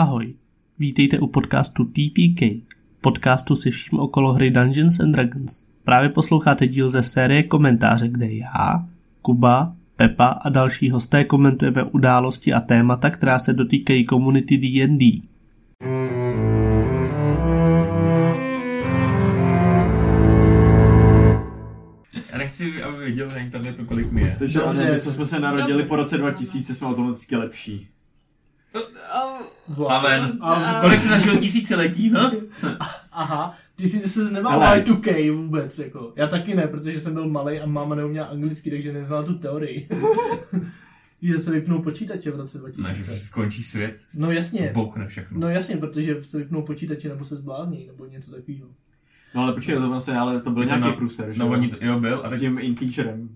Ahoj, vítejte u podcastu TPK, podcastu se vším okolo hry Dungeons and Dragons. Právě posloucháte díl ze série komentáře, kde já, Kuba, Pepa a další hosté komentujeme události a témata, která se dotýkají komunity D&D. Já nechci, aby viděl na internetu, kolik mi je. Takže Dobře. My, co jsme se narodili po roce 2000, jsme automaticky lepší. Amen. A- Kolik jsi zažil tisíciletí, ha? Aha, ty si se nemal Hele. Y2K vůbec, jako. Já taky ne, protože jsem byl malý a máma neuměla anglicky, takže neznala tu teorii. že se vypnou počítače v roce Ne, že 2000. skončí svět, No jasně. bouchne všechno. No jasně, protože se vypnou počítače nebo se zblázní, nebo něco takového. No ale počkej, to vlastně, ale to byl nějaký na- průser, že No jo? oni to, jo byl, a, S tím in-teacherem.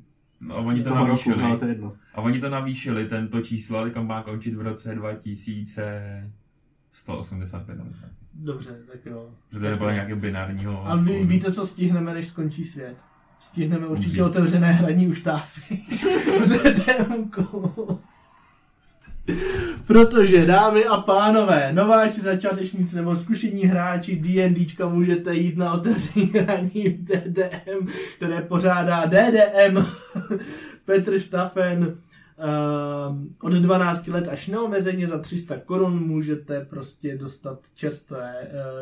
No, a oni to roku, navýšili. no, ale to je jedno. A oni to navýšili, tento číslo, ale kam má končit v roce 2185, nebo tak. Dobře, tak jo. Že to nebylo nějakého binárního... A vy víte, co stihneme, než skončí svět? Stihneme určitě Musí. otevřené hraní už táfy. v DDMku. Protože, dámy a pánové, nováči, začátečníci nebo zkušení hráči D&Dčka můžete jít na otevření hraní DDM, které pořádá DDM Petr Štafen. Um, od 12 let až neomezeně za 300 korun můžete prostě dostat čerstvé,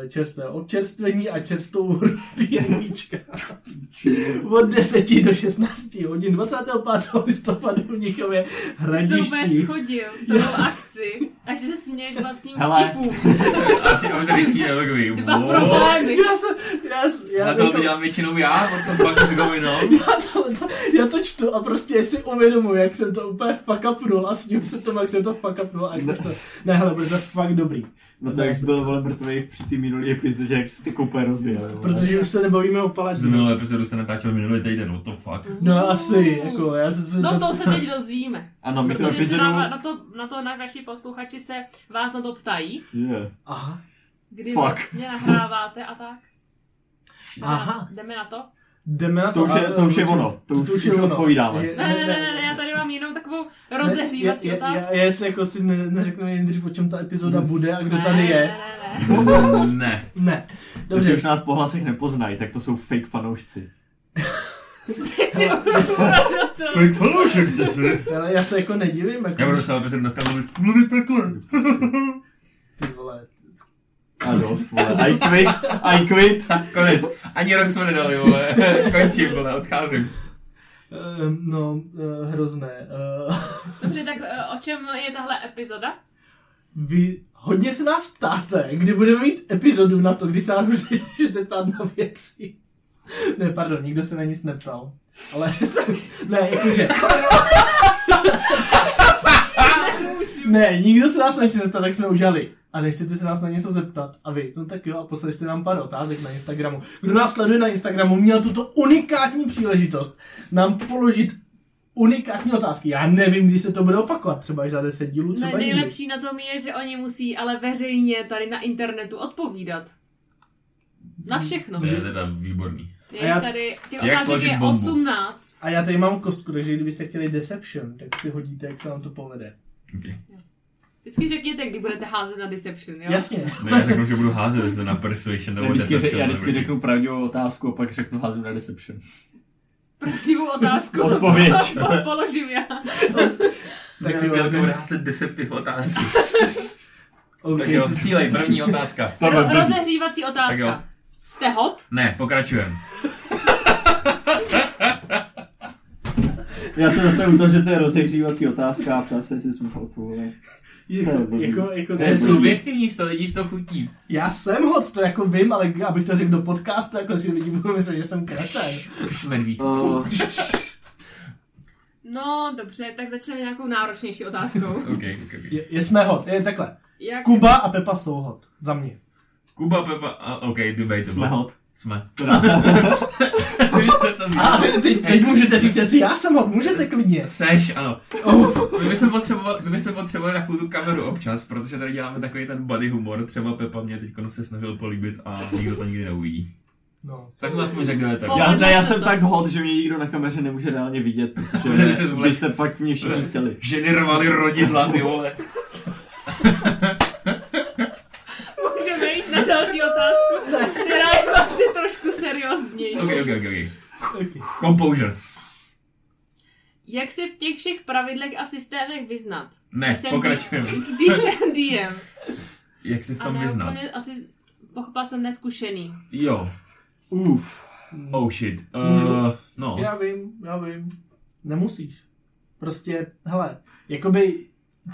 uh, čerstvé občerstvení a čerstvou D&Dčka od 10 do 16 hodin 25. listopadu v Mnichově hradišti. schodil celou akci, až se směješ vlastním Hele. vtipům. A při on tady všichni nelogový. Dva problémy. Já jsem, já, jsem- já, A to jako- dělám většinou já, fuck is going on? já, to, to, já to čtu a prostě si uvědomuji, jak jsem to úplně fuck upnul a sním se tomu, jak jsem to fuck upnul a jak to, ne, hele, bude to fakt dobrý. No to jak jsi byl vole mrtvej při té minulý epizodě, jak jsi ty úplně rozjel. Protože už se nebavíme o Z palečku. minulého epizodu jste natáčeli minulý týden, what the fuck? No asi, jako, já se, No to se teď dozvíme. Ano, my Protože se epizodu... na, na, to, na to naši posluchači se vás na to ptají, Yeah. Aha, kdy Fuck. mě nahráváte a tak. Aha. Na, jdeme na to? Jdeme na to. To už je, to už je a- ono, to už, už odpovídáme. Je- Ne, ne, ne, ne, ne, já tady mám jenom takovou rozehřívací je, je, otázku. Je, je, jestli jako si ne, neřekneme nejdřív, o čem ta epizoda bude a kdo Ne, tady je. Ne, ne, ne. Ne. Ne. Dobře. Jestli už nás po hlasech nepoznají, tak to jsou fake fanoušci. Ty jsi Fake fanoušek, ty jsi. ale já se jako nedivím, jako Já budu se epizodu dneska mluvit, mluvit takhle. ty vole. A dost, vole. I quit, I quit. Konec. Ani rok jsme nedali, vole. Končím, vole, odcházím. Uh, no, uh, hrozné. Uh, Dobře, tak eh, o čem je tahle epizoda? vy hodně se nás ptáte, kdy budeme mít epizodu na to, kdy se nám můžete ptát na věci. Ne, pardon, nikdo se na nic neptal. Ale, ne, jakože. Ne, nikdo se nás na nic neptal, tak jsme udělali. A nechcete se nás na něco zeptat. A vy, no tak jo, a poslali jste nám pár otázek na Instagramu. Kdo nás sleduje na Instagramu, měl tuto unikátní příležitost nám položit unikátní otázky. Já nevím, kdy se to bude opakovat, třeba až za 10 dílů, Ne, třeba nikdy. nejlepší na tom je, že oni musí ale veřejně tady na internetu odpovídat. Na všechno. To je teda výborný. Je A já- tady, těch Jak složit je bombu? 18. A já tady mám kostku, takže kdybyste chtěli Deception, tak si hodíte, jak se vám to povede. Okay. Vždycky řekněte, kdy budete házet na Deception, jo? Jasně. Ne, já řeknu, že budu házet, jestli na Persuasion Já nebo vždycky, řek, Deception. já vždycky řeknu pravdivou otázku a pak řeknu házu na Deception. Pravdivou otázku. Odpověď. Po, položím já. Tak jo, tak- bude házet deceptiv otázky. OK. Tak jo, střílej, první otázka. Ro- rozehřívací Tak jo. otázka. Jste hot? Ne, pokračujem. Já se zastavím to, že to je rozehřívací otázka a ptá se, jestli jsme hot, vole. Jako, jako, jako, To je subjektivní, sto lidí z toho chutí. já jsem hot, to jako vím, ale abych to řekl do podcastu, jako si lidi budou myslet, že jsem kreten. Medvíd. Uh, No, dobře, tak začneme nějakou náročnější otázkou. OK, OK, OK. Je, je jsme hot, je takhle. Jak... Kuba a Pepa jsou hot, za mě. Kuba, Pepa, a, OK, debatable. jsme hot. Jsme. Teda. Vy jste to A teď, teď můžete říct, jestli já jsem hot, můžete klidně. Seš, ano. Oh, My bychom potřebovali, my bychom potřebovali takovou tu kameru občas, protože tady děláme takový ten body humor. Třeba Pepa mě teď se snažil políbit a nikdo to nikdy neuvidí. no. Tak jsem aspoň řekl, kdo je tak. Já, ne, já se jsem tak hot, že mě nikdo na kameře nemůže reálně vidět, protože byste pak mě všichni chceli. Ženy rvaly rodidla, ty vole trošku serióznější. Okay, okay, okay. okay. Composure. Jak se v těch všech pravidlech a systémech vyznat? Ne, pokračujeme. Když jsem DM. Jak se v tom a ne, vyznat? Úplně, asi pochopila jsem neskušený. Jo. Uf. Oh shit. Uh, no. Já vím, já vím. Nemusíš. Prostě, hele, jakoby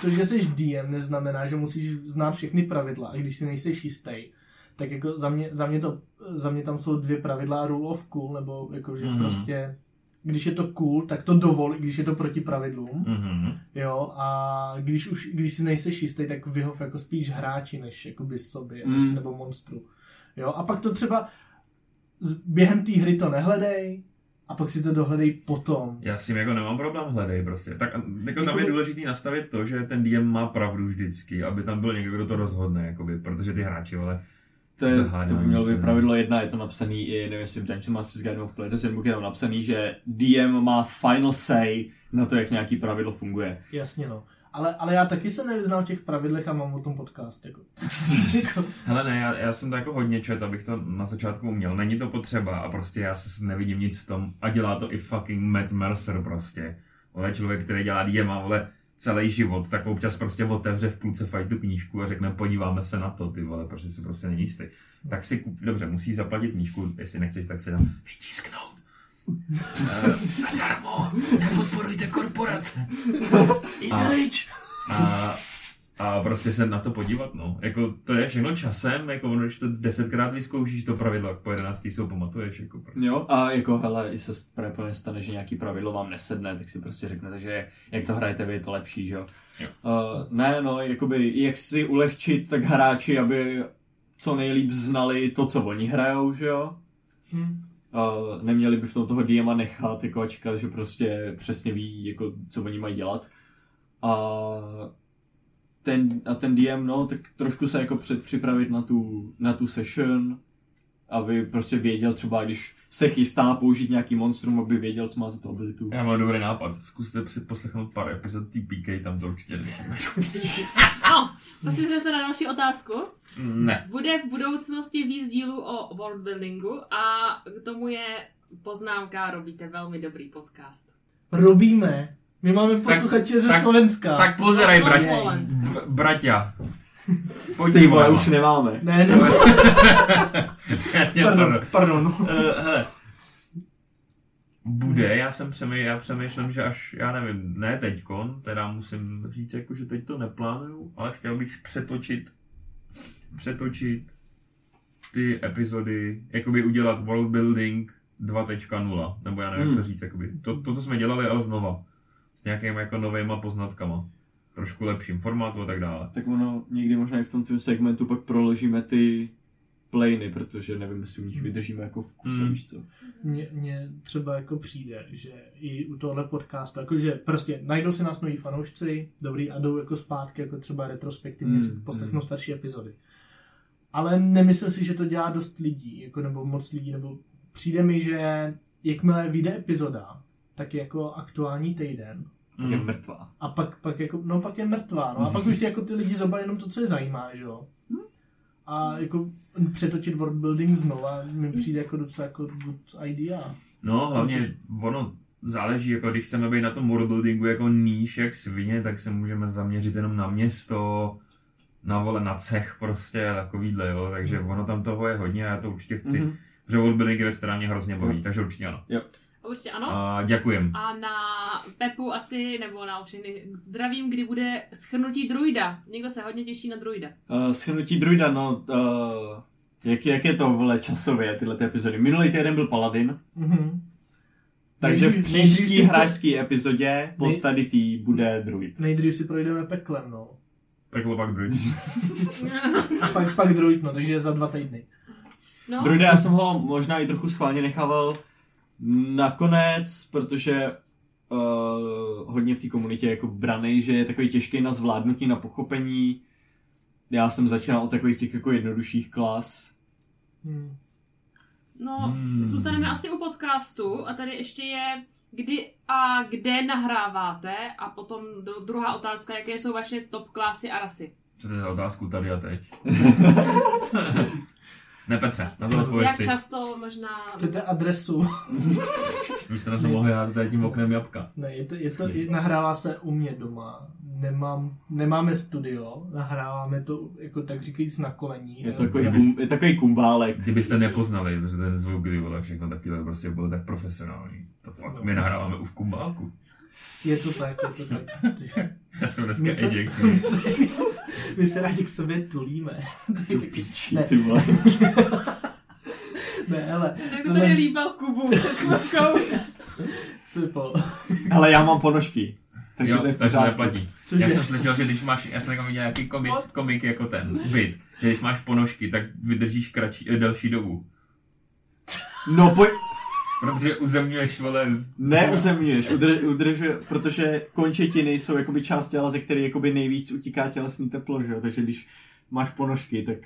to, že jsi DM, neznamená, že musíš znát všechny pravidla. A když si nejseš jistý, tak jako za mě, za mě, to, za mě tam jsou dvě pravidla rule of cool, nebo jako, že Mhm. prostě když je to cool, tak to dovol, když je to proti pravidlům. Mhm. Jo, a když už, když si nejseš jistý, tak vyhov jako spíš hráči, než jakoby sobě, Mm. mm. nebo monstru. Jo, a pak to třeba během té hry to nehledej, a pak si to dohledej potom. Já s tím jako nemám problém, hledej prostě. Tak jako tam je důležité nastavit to, že ten DM má pravdu vždycky, aby tam byl někdo, kdo to rozhodne, jakoby, protože ty hráči, ale To, je, To by mělo být no. pravidlo jedna, je to napsaný i, nevím jestli v Dungeon Masters Guide of Player's Handbook je tam napsaný, že DM má final say na to, jak nějaký pravidlo funguje. Jasně no. Ale, ale já taky se nevyznám v těch pravidlech a mám o tom podcast. Jako. jako, Hele ne, já, já jsem to jako hodně čet, abych to na začátku uměl. Není to potřeba a prostě já se nevidím nic v tom a dělá to i fucking Matt Mercer prostě. Vole člověk, který dělá DM a vole celý život, tak občas prostě otevře v půlce fightu knížku a řekne podíváme se na to, ty vole, protože si prostě není jistý. Tak si kup, dobře, musí zaplatit knížku, jestli nechceš, tak si dám vytisknout. Zadarmo, nepodporujte korporace. A- a, a prostě se na to podívat, no. Jako, to je všechno časem, jako ono, když to desetkrát vyzkoušíš to pravidlo, po jedenáctý ho pamatuješ, jako prostě. Jo, a jako hele, i se právě stane, že nějaký pravidlo vám nesedne, tak si prostě řeknete, že jak to hrajete vy, je to lepší, že jo. Uh, ne, no, jakoby, jak si ulehčit tak hráči, aby co nejlíp znali to, co oni hrajou, že jo. hm. Uh, neměli by v tom toho DMa nechat jako a čekat, že prostě přesně ví, jako, co oni mají dělat. A ten, a ten DM, no, tak trošku se jako předpřipravit na tu, na tu session, aby prostě věděl třeba, když se chystá použít nějaký monstrum, aby věděl, co má za to abilitu. Já mám dobrý nápad, zkuste si poslechnout pár epizod TPK, tam to určitě. No, poslyšeli se na další otázku. Ne. Bude v budoucnosti víc dílů o worldbuildingu a k tomu je poznámka, robíte velmi dobrý podcast. Robíme. My máme posluchače ze tak- Slovenska. Tak pozeraj, brat, Slovensk. b- bratia. Pojď Ty vole, už nemáme. Ne, ne, Jasně, pardon, pardon. pardon. Uh, hele. Bude, já jsem přemý, já přemýšlím, že až, já nevím, ne teďkon, teda musím říct, jako, že teď to neplánuju, ale chtěl bych přetočit, přetočit ty epizody, jakoby udělat world building 2.0, nebo já nevím, jak to Hmm. říct, jakoby. To, to, co jsme dělali, ale znova. S nějakými jako novýma poznatkama. Trošku lepším formátu a tak dále. Tak ono někdy možná i v tom tvém segmentu pak proložíme ty plany, protože nevím, jestli u nich vydržíme jako v kuse, Mm. víš co. Mně, mně třeba jako přijde, že i u tohle podcastu, jakože prostě najdou si nás noví fanoušci, dobrý, a jdou jako zpátky, jako třeba retrospektivně Mm, si poslechnou starší epizody. Ale nemyslím si, že to dělá dost lidí, jako nebo moc lidí, nebo přijde mi, že jakmile vyjde epizoda, tak je jako aktuální týden, Tak je mrtvá. a pak, pak, jako, no, pak je mrtvá. No. A pak už si jako ty lidi zobají jenom to, co je zajímá, že jo. A jako přetočit worldbuilding znova mi přijde jako docela jako good idea. No, hlavně ono záleží, jako když chceme být na tom worldbuildingu jako níž jak svině, tak se můžeme zaměřit jenom na město, na vole, na cech prostě a takovýhle, jo, takže ono tam toho je hodně a já to určitě chci. Mhm. Mm-hmm. Protože worldbuilding je která mě hrozně baví, takže určitě ano. A Určitě ano. A děkujem. A na Pepu asi, nebo na všechny zdravím, kdy bude schrnutí druida. Někdo se hodně těší na druida. Uh, schrnutí druida, no, uh, jak, jak je to vole časově, tyhle ty epizody. Minulý týden byl Paladin, Mhm. takže v příští hráčské epizodě pod Nej- tady tý bude druid. Nejdřív si projdeme peklem, no. Peklo pak druid. A pak, pak druid, no, takže za dva týdny. No, Druida já jsem ho možná i trochu schválně nechával nakonec, protože uh, hodně v té komunitě jako branej, že je takový těžký na zvládnutí, na pochopení. Já jsem začínal od takových těch jako jednodušších klas. Hmm. no Hmm. zůstaneme asi u podcastu a tady ještě je, kdy a kde nahráváte a potom druhá otázka, jaké jsou vaše top klasy a rasy. Co to je za otázku tady a teď? Ne Petře, na to odpověď Jak ty. často možná... Chcete adresu? Vy jste na to mohli házet tady tím oknem jabka. Ne, je to, je to, je, nahrává se u mě doma. Nemám, nemáme studio, nahráváme to, jako tak říkajíc, na kolení. Je to takový, Kdybys- kum, je takový kumbálek. Kdybyste nepoznali, protože ten zvuk, kdy vole, všechno taky prostě bylo tak profesionální. To fakt, No. my nahráváme u v kumbálku. Je to tak, je to tak. Já jsem dneska Ajax. my, se, rádi k sobě tulíme. Tu píči, Ne. ty vole. Ne, ale Tak to tady líbal Kubu před chvilkou. Hele, já mám ponožky. Takže jo, to je v pořádku. neplatí. Cože? Já jsem slyšel, že když máš, já jsem někam viděl nějaký komik, komik jako ten, byt, že když máš ponožky, tak vydržíš kratší, eh, delší dobu. No poj... Protože uzemňuješ, vole, Neuzemňuješ, udr, udržuje, protože končetiny jsou jakoby část těla, ze které jakoby nejvíc utíká tělesný teplo, že jo? Takže když máš ponožky, tak...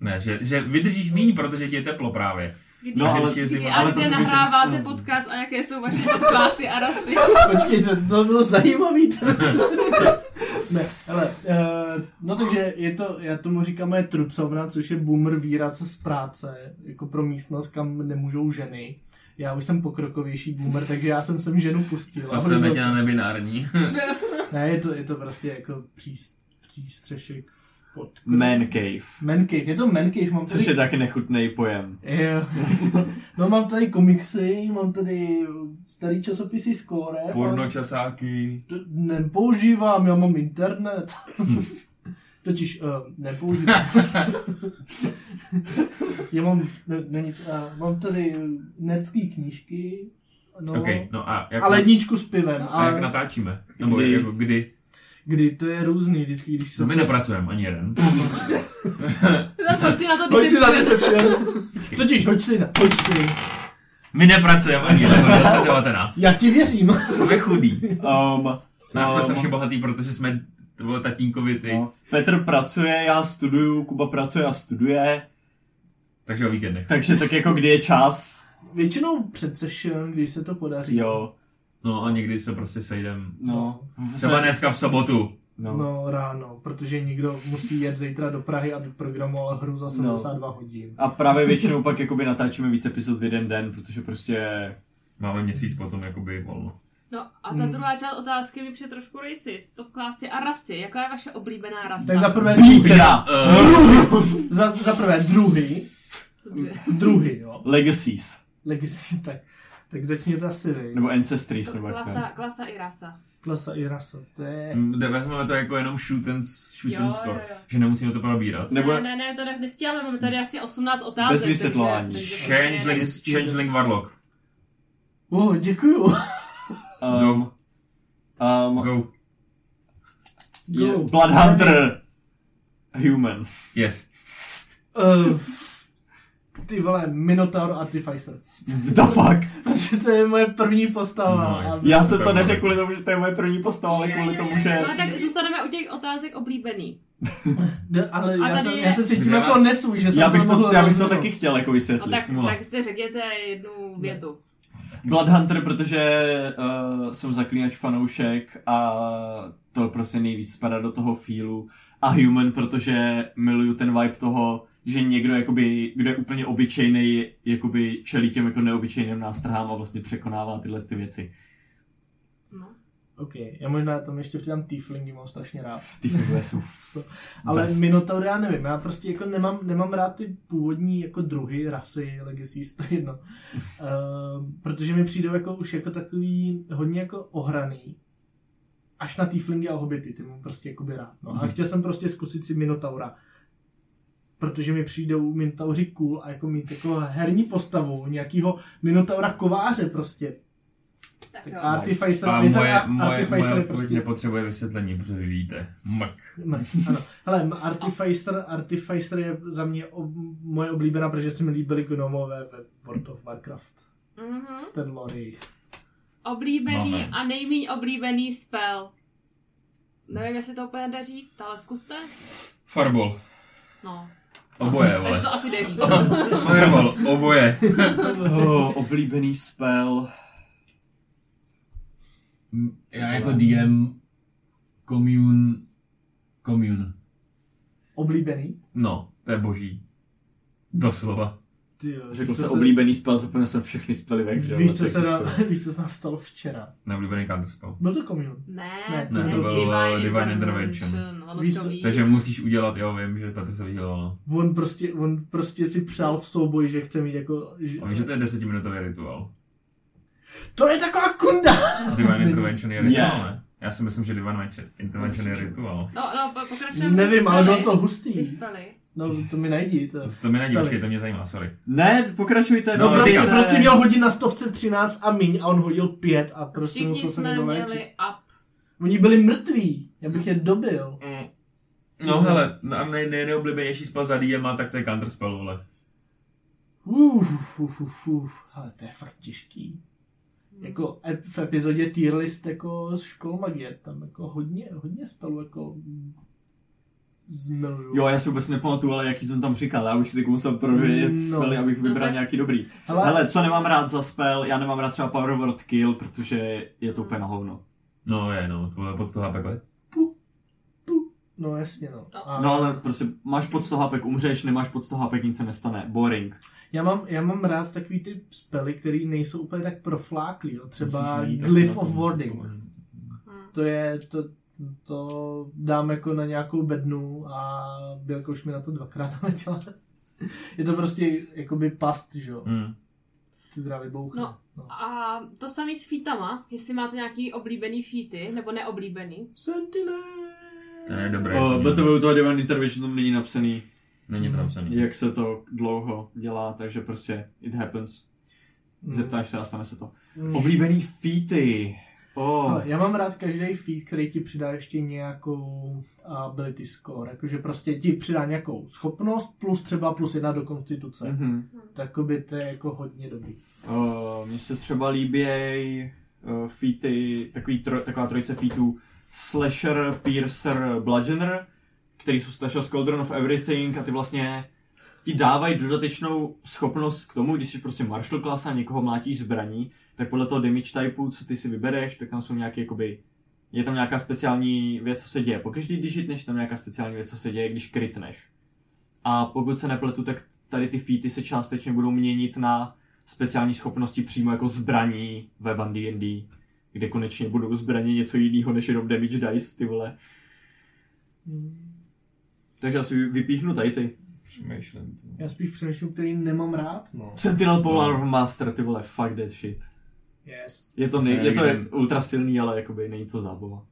ne, že, že vydržíš míň, protože ti je teplo právě. Kdy, No, ale- kdy, zima- kdy ale kde nahráváte podcast a jaké jsou vaše podcasty a rasy? Počkejte, to bylo zajímavý. To ne, ale, uh, no takže je to, já tomu říkám moje trucovna, což je boomer výraz z práce, jako pro místnost, kam nemůžou ženy. Já už jsem pokrokovější boomer, takže já jsem sem ženu pustil. To se na nebinární. Ne, je to, je to prostě jako příst, přístřešek v pod... Man cave. Man cave, je to man cave, mám tady... Což je taky nechutný pojem. Jo. No mám tady komiksy, mám tady starý časopisy Score. Porno časáky. To nepoužívám, já mám internet. Totiž uh, nepoužívám. já mám, ne, ne nic, uh, mám tady nerdský knížky, no, OK, no a jak, a ledničku s pivem. a jak A natáčíme? Nebo Kdy? jako kdy? kdy to je různý, vždycky, když se... No my nepracujeme ani jeden. Zase si na to Hoď si Deception. Deception. Totiž, hoď si, na- hoď si. My nepracujeme ani jeden, 19. Já ti věřím. Jsme chudí. Um, Nás jsme um, strašně bohatý, protože jsme to bylo tatínkovi ty. no. Petr pracuje, já studuju, Kuba pracuje a studuje, Takže o víkendech. takže tak jako kdy je čas, Většinou před session, když se to podaří. jo. No a někdy se prostě sejdem. No, Třeba dneska v sobotu. no. No ráno, protože někdo musí jet zítra do Prahy, aby programoval hru za 72 hodin. A právě většinou pak jakoby natáčíme víc epizod v jeden den, protože prostě... Máme měsíc potom jakoby volno. No a Hmm. ta druhá část otázky mi přijde trošku racist. To klasy a rasy. Jaká je vaše oblíbená rasa? Tak za prvé Petra! Uh, za, za prvé druhy, Dobře. druhy, jo. Legacies. Legacy, tak, tak začněte asi vy. Nebo Ancestries, nebo Klasa, je. klasa i rasa. Klasa i rasa, to je... kde vezmeme to jako jenom shoot and, shoot Jo, and score. jo, jo. Že nemusíme to probírat. Nebo- Ne, ne, ne, to ne- nestíháme, máme tady asi 18 otázek. Bez vysvětlování. Takže, takže Changeling, changeling Warlock. Oh, děkuju. Um, um, Go. je, Go. Blood Hunter. Human. Yes. Uh, ty vole, Minotaur Artificer. The fuck? Protože to je moje první postava. Nice. A- Já jsem to neřekl kvůli tomu, že to je moje první postava, ale kvůli tomu, že... No tak zůstaneme u těch otázek oblíbený. Ne, ale já, jsem, je- já se cítím jako nesvůj, že jsem Já bych, to, mohl já bych to taky chtěl jako No vysvětlit. tak, smůla. tak zde řekněte jednu větu. Blood Hunter, protože uh, jsem zaklínač fanoušek a to prostě nejvíc spadá do toho feelu. A Human, protože miluju ten vibe toho, že někdo, jakoby, kdo je úplně obyčejný, jakoby čelí těm jako neobyčejným nástrahám a vlastně překonává tyhle ty věci. OK, já možná tam ještě přidám Tieflingy, mám strašně rád. Figure jsou So, ale Best. Minotaur já nevím, já prostě jako nemám, nemám rád ty původní jako druhy, rasy, legacies, to je jedno. uh, protože mi přijdou jako už jako takový hodně jako ohraný. Až na Tieflingy a hobity, ty mám prostě jakoby rád. No. A Mhm. chtěl jsem prostě zkusit si Minotaura. Protože mi přijdou Minotauři cool a jako mít jako herní postavu, nějakýho Minotaura kováře prostě. Tak jo. Artificer, je to moje, moje, Artificer moje prostě... nepotřebuje vysvětlení, protože vy víte. Mrk. Ne, ano. Hele, Artificer, Artificer je za mě ob, moje oblíbená, protože se mi líbily gnomové ve World of Warcraft. Mhm. Ten lore jejich. Oblíbený Máme. a nejméně oblíbený spell. Nevím, jestli to úplně jde říct, ale zkuste. Fireball. No. Oboje, Takže vole. to asi jde říct. Fireball, oboje. oh, oblíbený spell. Já jako DM commune, commune. Oblíbený? No, to je boží. Doslova. Ty jo, Řekl se oblíbený spell, zapomněl jsem všechny spely ve hře. Víš, co se, si na, to- víš, co se nám stalo včera? Neoblíbený counterspell. Byl to komun. Ne, Ne, ne, to byl, uh, Divine Intervention. Víš to co. Takže musíš udělat, jo, vím, že Petr se vyhýlil, no. On prostě, on prostě si přál v souboji, že chce mít jako... Že... A víš, že to je desetiminutový rituál. To je taková kunda! Divine Intervention je rituál, ne? Já si myslím, že Divine Intervention je rituál. No, no, po- pokračujeme. Nevím, ale bylo to hustý. No, to mi najdi. To, To, to mi spely. počkej, to mě zajímá, sorry. Ne, pokračujte. No, No, prostě, říkám. prostě měl hodit na stovce 13 a míň a on hodil 5 a prostě Všichni musel se jsme někdo měli léčit. up. Oni byli mrtví, já bych je dobil. No hele, a nej, nej, nejoblíbenější spell za DM, tak to je counterspell, vole. Uf, uf, uf, uf. Ale to je fakt těžký. Jako v epizodě tier list jako z škol magie, tam jako hodně, hodně spelů jako zmiluju. Jo, já si vůbec nepamatuju, ale jaký jsem tam říkal, já bych si musel provědět No. spely, abych vybral No nějaký dobrý. Ale- Hele, co nemám rád za spell, já nemám rád třeba Power Word Kill, protože je to úplně na hovno. No je, no, to je pod 100 HP klid. No jasně no. A No ale prostě máš pod 100 HP, umřeš, nemáš pod 100 HP, nic se nestane. Boring. já, mám, já mám rád takový ty spely, které nejsou úplně tak profláklý, jo. třeba Glyph of Warding. Hm. To je, to, to dám jako na nějakou bednu a Bělka už mi na to dvakrát naletěla. Je to prostě jakoby past, že jo. Hmm. Teda vybouchne. No. no. A to samý s featama, jestli máte nějaký oblíbený featy, nebo neoblíbený. Sentinel. To je dobré. Uh, BTV u toho Divine Intervention tam není napsaný, Není to napsaný. jak se to dlouho dělá, takže prostě it happens. Zeptáš se a stane se to. Mm. Oblíbený featy. Oh. Ale já mám rád každý feed, který ti přidá ještě nějakou ability score. Jakože prostě ti přidá nějakou schopnost plus třeba plus jedna do konstituce. Mm. Mhm. Tak by to je jako hodně dobrý. Uh, Mně se třeba líběj uh, featy, takový tro, taková trojice featů Slasher, Piercer, Bludgeoner, který jsou Special Squadron of Everything a ty vlastně ti dávají dodatečnou schopnost k tomu, když jsi prostě martial class a někoho mlátíš zbraní, tak podle toho damage typeu, co ty si vybereš, tak tam jsou nějaké jakoby je tam nějaká speciální věc, co se děje. Pokaždý, když hitneš, tam nějaká speciální věc, co se děje, když kritneš. A pokud se nepletu, tak tady ty featy se částečně budou měnit na speciální schopnosti přímo jako zbraní ve Van D&D, kde konečně budou zbraně něco jiného než jenom damage dice, ty vole. Takže asi vy- vypíchnu tady ty. Přemýšlím to. Já spíš přemýšlím, který nemám rád. No. Sentinel Polar Master, ty vole, fuck that shit. Yes. Je to, nej, je to nevidím. ultra silný, ale jakoby není to zábava.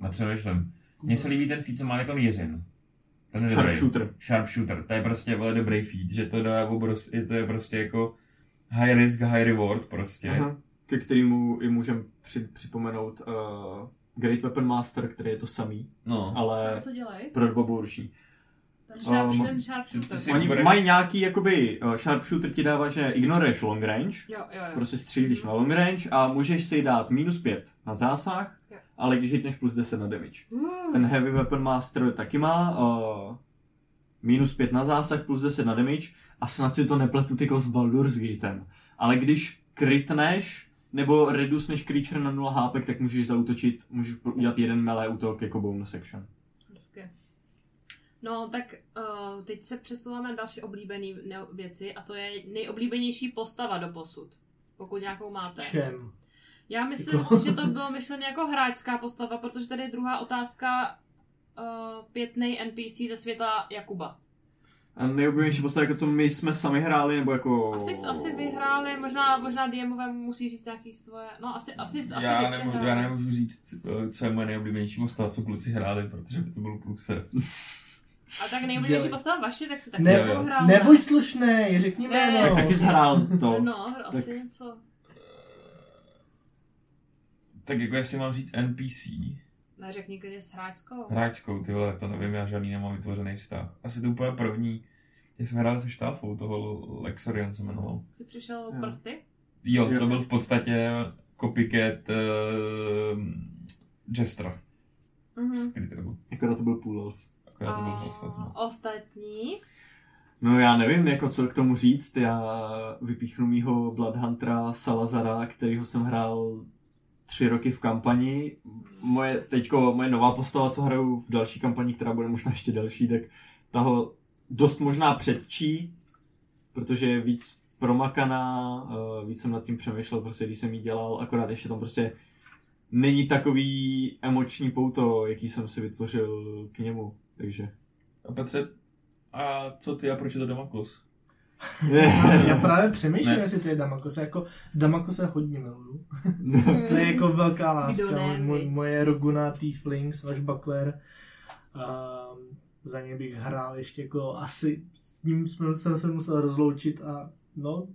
Nepřemýšlím. Mně se líbí ten feed, co má jako. Ten je dobrý. Sharpshooter. Sharpshooter. To je prostě vole dobrý feed, že to dá obros, je to je prostě jako high risk, high reward prostě. Aha. Ke kterému i můžem při, připomenout uh, Great Weapon Master, který je to samý, No. ale Co dělají? pro. Ten sharp, Um, Oni bereš- mají nějaký, jakoby, uh, sharpshooter ti dává, že ignoruješ long range, Jo, jo, jo. prostě střílíš na long range a můžeš si dát minus 5 na zásah, Jo. ale když hitneš plus 10 na damage. Uh, Ten Heavy Weapon Master taky má uh, minus 5 na zásah plus 10 na damage a snad si to nepletu tyko s Baldur's Gatem. Ale když kritneš nebo reduceneš creature na 0 HP, tak můžeš zautočit, můžeš udělat jeden melee útok jako bonus action. Hezky. No, tak uh, teď se přesouváme na další oblíbené věci a to je nejoblíbenější postava do posud. Pokud nějakou máte. Čem? Já myslím Jako- si, že to bylo myšlené jako hráčská postava, protože tady je druhá otázka uh, pětnej NPC ze světa Jakuba. A nejoblíbenější postava, jako co my jsme sami hráli, nebo jako... Asi, asi vyhráli, možná, možná DMové musí říct nějaký svoje, no asi, asi, asi já, hráli. já nemůžu říct, eh, co je moje nejoblíbenější postava, co kluci hráli, protože by to byl průser. A tak nejoblíbenější postava vaše, tak si taky Ne, pohrál. Nebuď slušný, řekni Ne. jméno. Tak taky zhrál to. No, asi něco. Tak jako jestli mám říct NPC, Neřekni klidně s hráčskou. hráčskou, ty vole, to nevím, já žádný nemám vytvořený vztah. Asi to úplně první, jak jsme hráli se štáfou, toho Lexorian se jmenoval. Jsi přišel o Jo. prsty? Jo, to byl v podstatě copycat uh, Jestra. Mhm. Z Critteralu. Akorát to byl půl. Akorát to byl A no. ostatní? No já nevím, jako co k tomu říct, já vypíchnu mýho Bloodhuntera Salazara, kterýho jsem hrál tři roky v kampani. Moje, teďko, moje nová postava, co hraju v další kampani, která bude možná ještě delší, tak toho dost možná předčí, protože je víc promakaná, uh, víc jsem nad tím přemýšlel, prostě když jsem ji dělal, akorát ještě tam prostě není takový emoční pouto, jaký jsem si vytvořil k němu, takže. A Petře, a co ty a proč je to Damaklos? Já právě přemýšlím, Ne. jestli to je Damakos. Jako Damakose hodně miluju. to je jako velká láska. Mo, moje Roguna, Tiefling, Swashbuckler. Um, za ně bych hrál ještě jako asi s ním jsme, jsem se musel rozloučit a no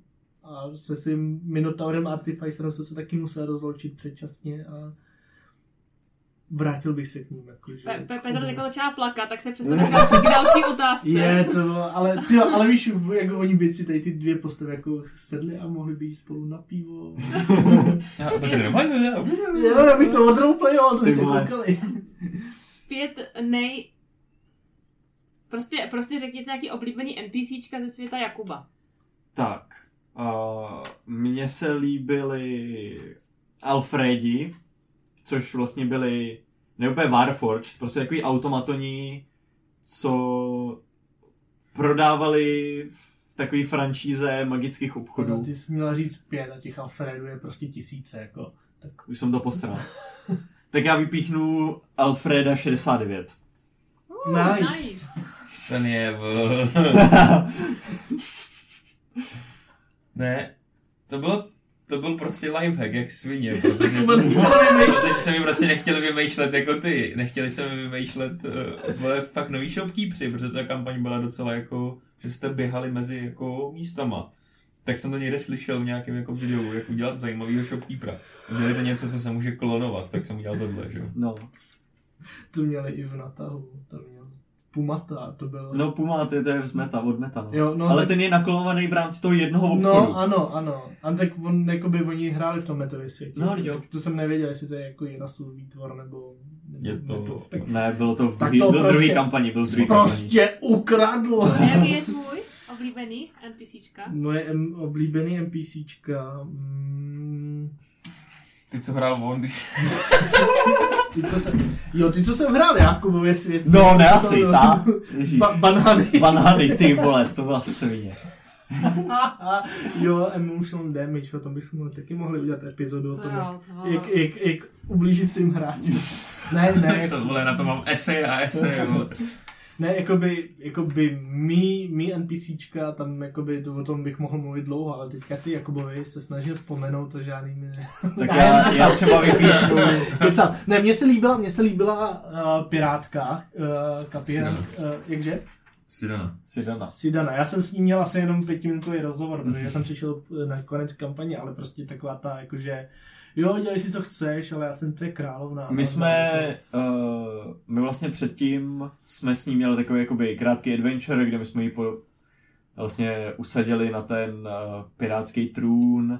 a se svým Minotaurem Artificerem jsem se taky musel rozloučit předčasně a vrátil bych se k ním. Jako, že, Pe- Pe- Petr jako začala plakat, tak se přesuneme k další, otázce. je, to bylo, ale, ty, ale víš, jako oni by si tady ty dvě postavy jako sedli a mohli být spolu na pivo. Já, já bych to odroupl, jo, Ty byste vole. koukali. Pět nej... Prostě, prostě řekněte nějaký oblíbený NPCčka ze světa Jakuba. Tak, uh, mně se líbily Alfredi, což vlastně byli ne úplně Warforged, prostě takový automatoni, co prodávali v takové franšíze magických obchodů. No, ty jsi měla říct pět a těch Alfredů je prostě tisíce, jako. Tak Už jsem to posral. tak já vypíchnu Alfreda 69. Uh, nice. Ten je v... ne, to bylo, to byl prostě lifehack, jak svině, protože, protože se mi prostě nechtěli vymýšlet jako ty. Nechtěli se mi vymýšlet uh, vole, fakt nový shopkeepři, protože ta kampaň byla docela jako, že jste běhali mezi jako místama. Tak jsem to někde slyšel v nějakém jako videu, jak udělat zajímavého shopkeepera. Udělali to něco, co se může klonovat, tak jsem udělal tohle, že jo. No. to měli i v natahu. To měl Pumata, to byl... no Puma, to je, to je z meta, od meta, no. Jo, no, Ale tak- ten je naklonovaný v rámci toho jednoho obchodu. No, ano, ano. A tak on, jakoby, oni hráli v tom metově světě. No, jo. Tak to jsem nevěděl, jestli to je jako jednoslový výtvor, nebo... nebo Je to- nebo- tak Ne, bylo to v Tak druhý, to byl prostě- druhý kampani, byl druhý kampani. prostě ukradl. Jaký je tvůj oblíbený NPCčka? Moje M- oblíbený NPCčka... Mm, Ty, co hrál on, když... ty, co jsem, jo, ty, co jsem hrál já v Kubově světě. No, ne To- asi, ta. Ježíš. Ba- banány. Banany, ty vole, to byla svině. jo, emotional damage, o tom bychom taky mohli udělat epizodu o To tom, jo, to jak, jak, jak, jak ublížit svým hráčům. ne, ne, to vole, na to mám esej a esej. Ne, jakoby, jakoby mý, mý NPCčka, tam jakoby, to, o tom bych mohl mluvit dlouho, ale teďka ty Jakubovi se snažím vzpomenout to žádný mi ne. Tak já, já třeba. Kecal. Ne, mně se líbila, mně se líbila uh, pirátka, uh, kapitán, uh, jakže? Sidana. Sidana. Sidana. Já jsem s ním měl asi jenom pětiminutový rozhovor, protože jsem přišel eh, na konec kampaně, ale prostě taková ta, jakože jo, dělej si co chceš, ale já jsem tvoje královna. My jsme, uh, my vlastně předtím jsme s ním měli takový jakoby krátký adventure, kde my jsme ji po, vlastně usadili na ten uh, pirátský trůn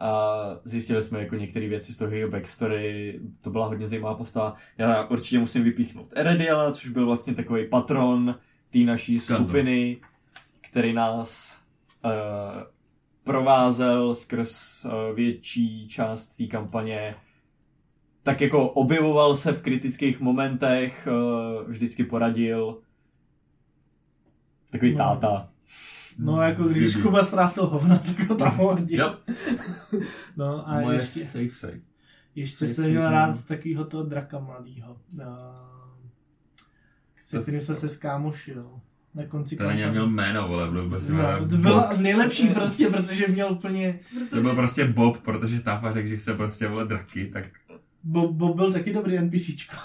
a zjistili jsme jako některé věci z toho jeho backstory, to byla hodně zajímavá postava. Já určitě musím vypíchnout Erediela, což byl vlastně takový patron té naší skupiny, který nás uh, provázel skrz uh, větší část té kampaně. Tak jako objevoval se v kritických momentech, uh, vždycky poradil. Takový No. táta. No, jako když. Kuba ztrácel hovna, tak ho tam hodil. Jo, No a moje ještě, safe save. ještě Safe jsem měl no. rád takovýho toho draka mladýho. Uh, se kterým jsem se skámošil. Na konci Ten ani měl jméno, vole, byl prostě No, to bylo Bob. nejlepší prostě, protože měl úplně... To byl prostě Bob, protože Stáfa řekl, že chce prostě vole draky, tak Bob, Bob byl taky dobrý NPCčko.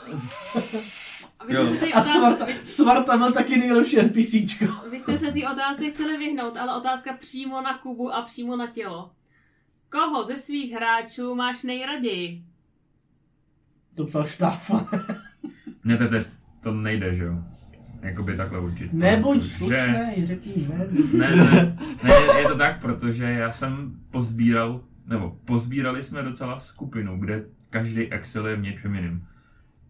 A A Svarta, otázce, Svarta byl taky nejlepší NPCčko. vy jste se té otázce chtěli vyhnout, ale otázka přímo na Kubu a přímo na tělo. Koho ze svých hráčů máš nejraději? To psal Štáfa. ne, to, to, to nejde, že jo. Jakoby takhle určitě. Nebuď Protože- slušnej, řekni jméno. Ne, ne, ne, je to tak, protože já jsem pozbíral, nebo pozbírali jsme docela skupinu, kde každý exceluje v něčem jiným.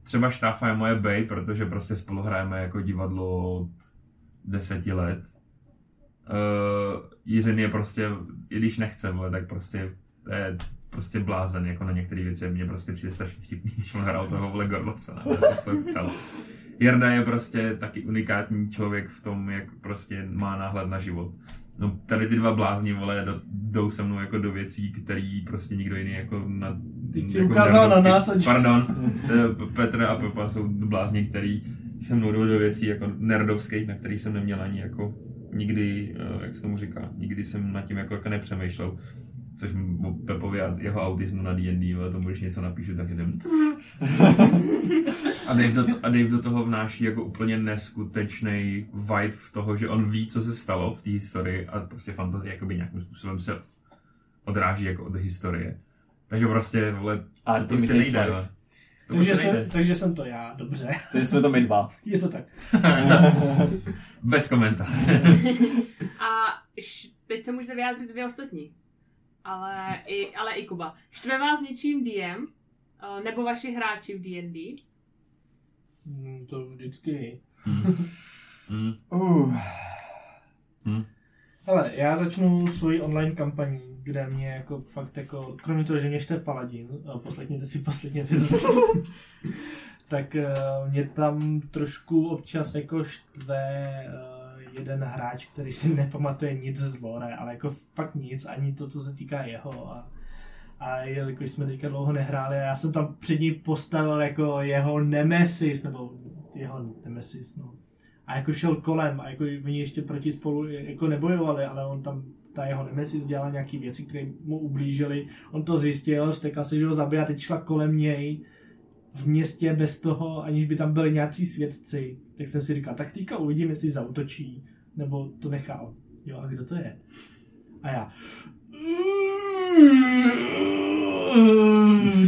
Třeba Štáfa je moje bej, protože prostě spolu hrajeme jako divadlo od deseti let. Uh, Jiřin je prostě, i když nechce, vole, tak prostě to je prostě blázen jako na některé věci. Mně prostě přijde strašně vtipný, když on hrál toho vole Gorlosa. Já jsem toho chcel. Jarda je prostě taky unikátní člověk v tom, jak prostě má náhled na život. No tady ty dva blázni, vole, do, jdou se mnou jako do věcí, který prostě nikdo jiný jako na... Jsi jako ukázal na nás, ať- Pardon, eh, Petr a Pepa jsou blázni, který se mnou jdou do věcí jako nerdovských, na který jsem neměl ani jako nikdy, eh, jak se tomu říká, nikdy jsem nad tím jako, jako nepřemýšlel. Což m- o Pepovi a jeho autismu na D&D, ale tomu když něco napíšu, tak jdem. A Dave, do, a Dave do toho vnáší jako úplně neskutečný vibe v toho, že on ví, co se stalo v té historii a prostě fantazie jakoby nějakým způsobem se odráží jako od historie. Takže prostě, vole, Art to prostě nejde. To Takže, prostě jsem, nejde. takže jsem to já, dobře. Takže jsme to my dva. Je to tak. Bez komentáře. A š- teď se můžete vyjádřit dvě ostatní. Ale i, ale i Kuba. Štve vás něčím DM? Eh, Nebo vaši hráči v D&D? Hmm, to vždycky. Mm. Uh. Ale já začnu svoji online kampaní, kde mě jako fakt jako, kromě toho, že mě štve paladin, a poslechněte si poslední epizodu, tak eh, mě tam trošku občas jako štve eh, jeden hráč, který si nepamatuje nic z lore, ale jako fakt nic, ani to, co se týká jeho a a jelikož jsme teďka dlouho nehráli a já jsem tam před ní postavil jako jeho nemesis, nebo jeho nemesis, no. A jako šel kolem a jako oni ještě proti spolu jako nebojovali, ale on tam ta jeho nemesis dělala nějaký věci, které mu ublížily. On to zjistil, stekal se, že ho zabije a teď šla kolem něj v městě bez toho, aniž by tam byli nějací svědci. Tak jsem si říkal, tak teďka uvidím, jestli zautočí, nebo to nechal. Jo, a kdo to je? A já.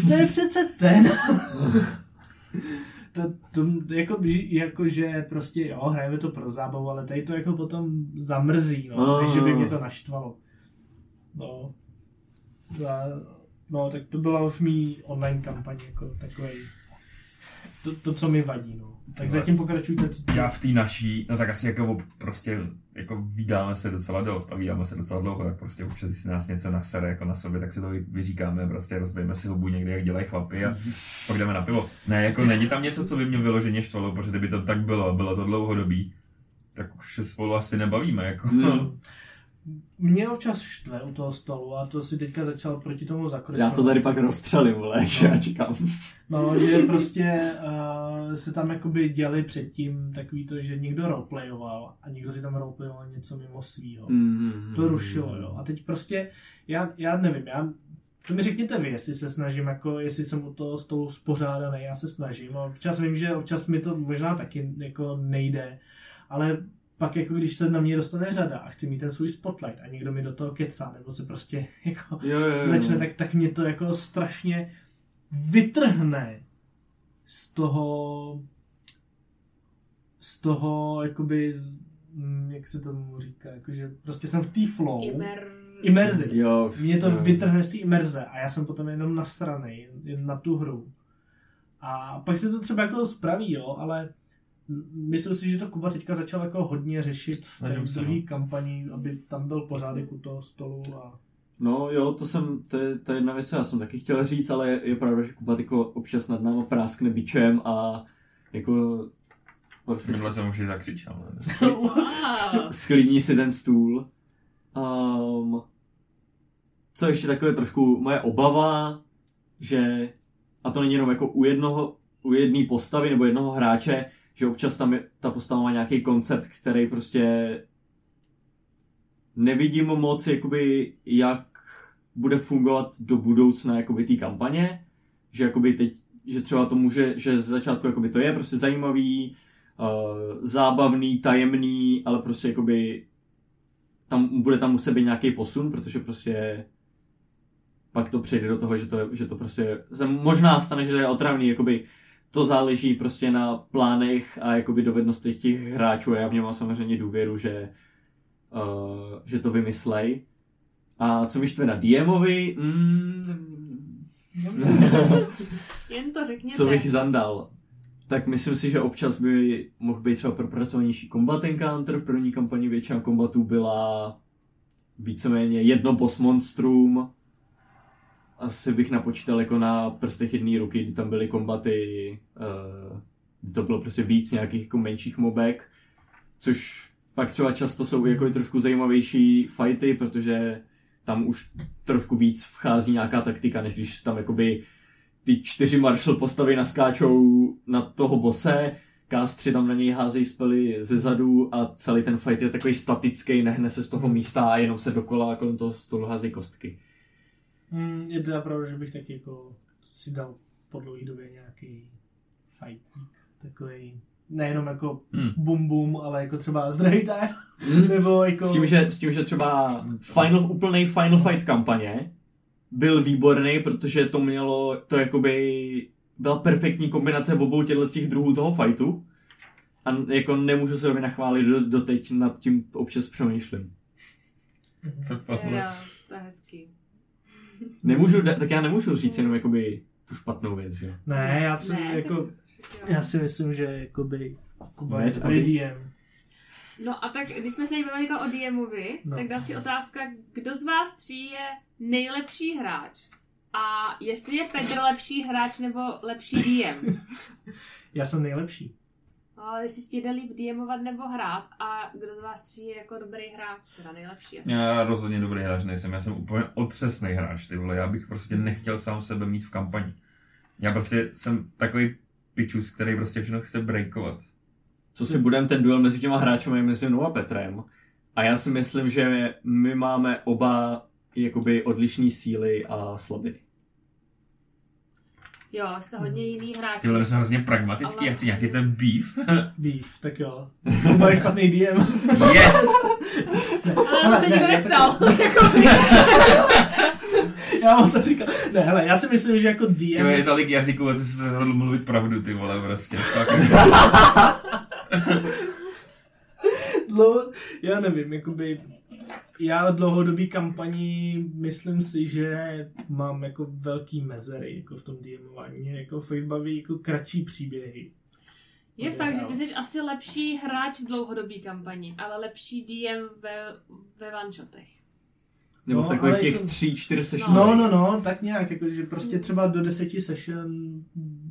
To je přece ten. to, to jako, jako, že prostě jo, hrajeme to pro zábavu, ale tady to jako potom zamrzí, no, než že by no, mě no. to naštvalo. No. A, no, tak to byla v mý online kampaně, jako takový to, to, co mi vadí, no. Tak Tyhle. zatím pokračujte. Já v té naší, no tak asi jako prostě jako vydáme se docela dost a vydáme se docela dlouho, tak prostě občas, když si nás něco nasere jako na sobě, tak si to vy- vyříkáme, prostě rozbijeme si hubu někdy, jak dělají chlapy a pak jdeme na pivo. Ne, jako není tam něco, co by mě vyloženě štvalo, protože kdyby to tak bylo, bylo to dlouhodobý, tak už se spolu asi nebavíme, jako. Hmm. Mě občas štve u toho stolu a to si teďka začal proti tomu zakročovat. Já to tady pak rozstřelím, vole, že já čekám. No, že prostě uh, se tam jakoby děli předtím takový to, že někdo roleplayoval a někdo si tam roleplayoval něco mimo svýho. Mm. To rušilo, jo. A teď prostě, já, já nevím, já, to mi řekněte vy, jestli se snažím, jako, jestli jsem u toho stolu spořádaný, já se snažím. A občas vím, že občas mi to možná taky jako nejde, ale pak jako když se na mě dostane řada a chci mít ten svůj spotlight a někdo mi do toho kecá, nebo se prostě jako Jo, jo, jo. začne, tak, tak mě to jako strašně vytrhne z toho z toho, jakoby, z, mm, jak se tomu říká, jakože prostě jsem v té flow, Imer... imerzi. Jo, Mě to jo. vytrhne z té imerze a já jsem potom jenom nasranej jen na tu hru. A pak se to třeba jako spraví, jo, ale myslím si, že to Kuba teďka začal jako hodně řešit v té druhé no. kampani, aby tam byl pořádek u toho stolu a No jo, to jsem, to je, to je jedna věc, co já jsem taky chtěl říct, ale je, je pravda, že Kuba jako občas nad náma práskne bičem a jako prostě Minule jsem už i zakřičel. sklidní si ten stůl. Um, co ještě takové trošku moje obava, že, a to není jenom jako u jednoho, u jedné postavy nebo jednoho hráče, že občas tam je, ta postava má nějaký koncept, který prostě nevidím moc, jakoby, jak bude fungovat do budoucna jakoby té kampaně, že jakoby teď, že třeba to může, že z začátku jakoby to je prostě zajímavý, uh, zábavný, tajemný, ale prostě jakoby tam bude tam muset být nějaký posun, protože prostě pak to přejde do toho, že to, že to prostě se možná stane, že to je otravný, jakoby to záleží prostě na plánech a jakoby dovednostech těch hráčů a já v něm mám samozřejmě důvěru, že, uh, že to vymyslej. A co mi štve na DMovi? Mm, Jen to řekněte. co bych zandal? Tak myslím si, že občas by mohl být třeba propracovanější combat encounter. V první kampani většina kombatů byla víceméně jedno boss monstrum. Asi bych napočítal jako na prstech jedné ruky, kdy tam byly kombaty uh, kdy to bylo prostě víc nějakých jako menších mobek, což pak třeba často jsou jako trošku zajímavější fighty, protože tam už trošku víc vchází nějaká taktika, než když tam jakoby ty čtyři marshal postavy naskáčou na toho bose, kástři tam na něj házejí spely ze zadu a celý ten fight je takový statický, nehne se z toho místa a jenom se dokola kolem toho stolu házejí kostky. Hmm, je teda pravda, že bych taky jako si dal po dlouhé době nějaký fight. Takový nejenom jako Hmm. bum bum, ale jako třeba zdrhejte, nebo jako... S tím, že, s tím, že třeba final, úplný Final Fight kampaně byl výborný, protože to mělo, to jakoby byla perfektní kombinace obou těchto těch druhů toho fightu a jako nemůžu se rovně nachválit do, doteď nad tím občas přemýšlím. Jo, to je hezký. Nemůžu, tak já nemůžu říct jenom jakoby tu špatnou věc, že? Ne, já si Ne, jako, já si myslím, že jakoby Kuba je. DM. No a tak, když jsme se tady bavili jako o DMovi, no. tak další otázka, kdo z vás tří je nejlepší hráč? A jestli je Petr lepší hráč nebo lepší DM? Já jsem nejlepší. No, ale jestli ti jde líp DMovat nebo hrát a kdo z vás tří je jako dobrý hráč, teda nejlepší asi. Já rozhodně dobrý hráč nejsem, já jsem úplně otřesný hráč, ty vole, já bych prostě nechtěl sám sebe mít v kampani. Já prostě jsem takový pičus, který prostě všechno chce breakovat. Co si budeme ten duel mezi těma hráči je mezi mnou a Petrem. A já si myslím, že my máme oba jakoby odlišné síly a slabiny. Jo, jste hodně jiný hráči. Ty vole, jsem hrozně pragmatický, Ale- já chci nějaký ten beef. Beef, tak jo. Kuba je špatný DM. yes! Ale to se Ne, nikdo ne, neptal. Já mám to říkal. Ne, hele, já si myslím, že jako Ty vole, je DM... tolik jazyků a ty jsi se hodl mluvit pravdu, ty vole, prostě. Dlouho, já nevím, jakoby... Já dlouhodobý kampaní myslím si, že mám jako velký mezery jako v tom DMování. Mě jako fakt baví jako kratší příběhy. Je fakt, že ty jsi asi lepší hráč v dlouhodobý kampani, ale lepší DM ve, ve one-shotech. Nebo v No, takových ale těch jako- tří, čtyř sessionech. No, no, no, tak nějak, jako, že prostě třeba do deseti session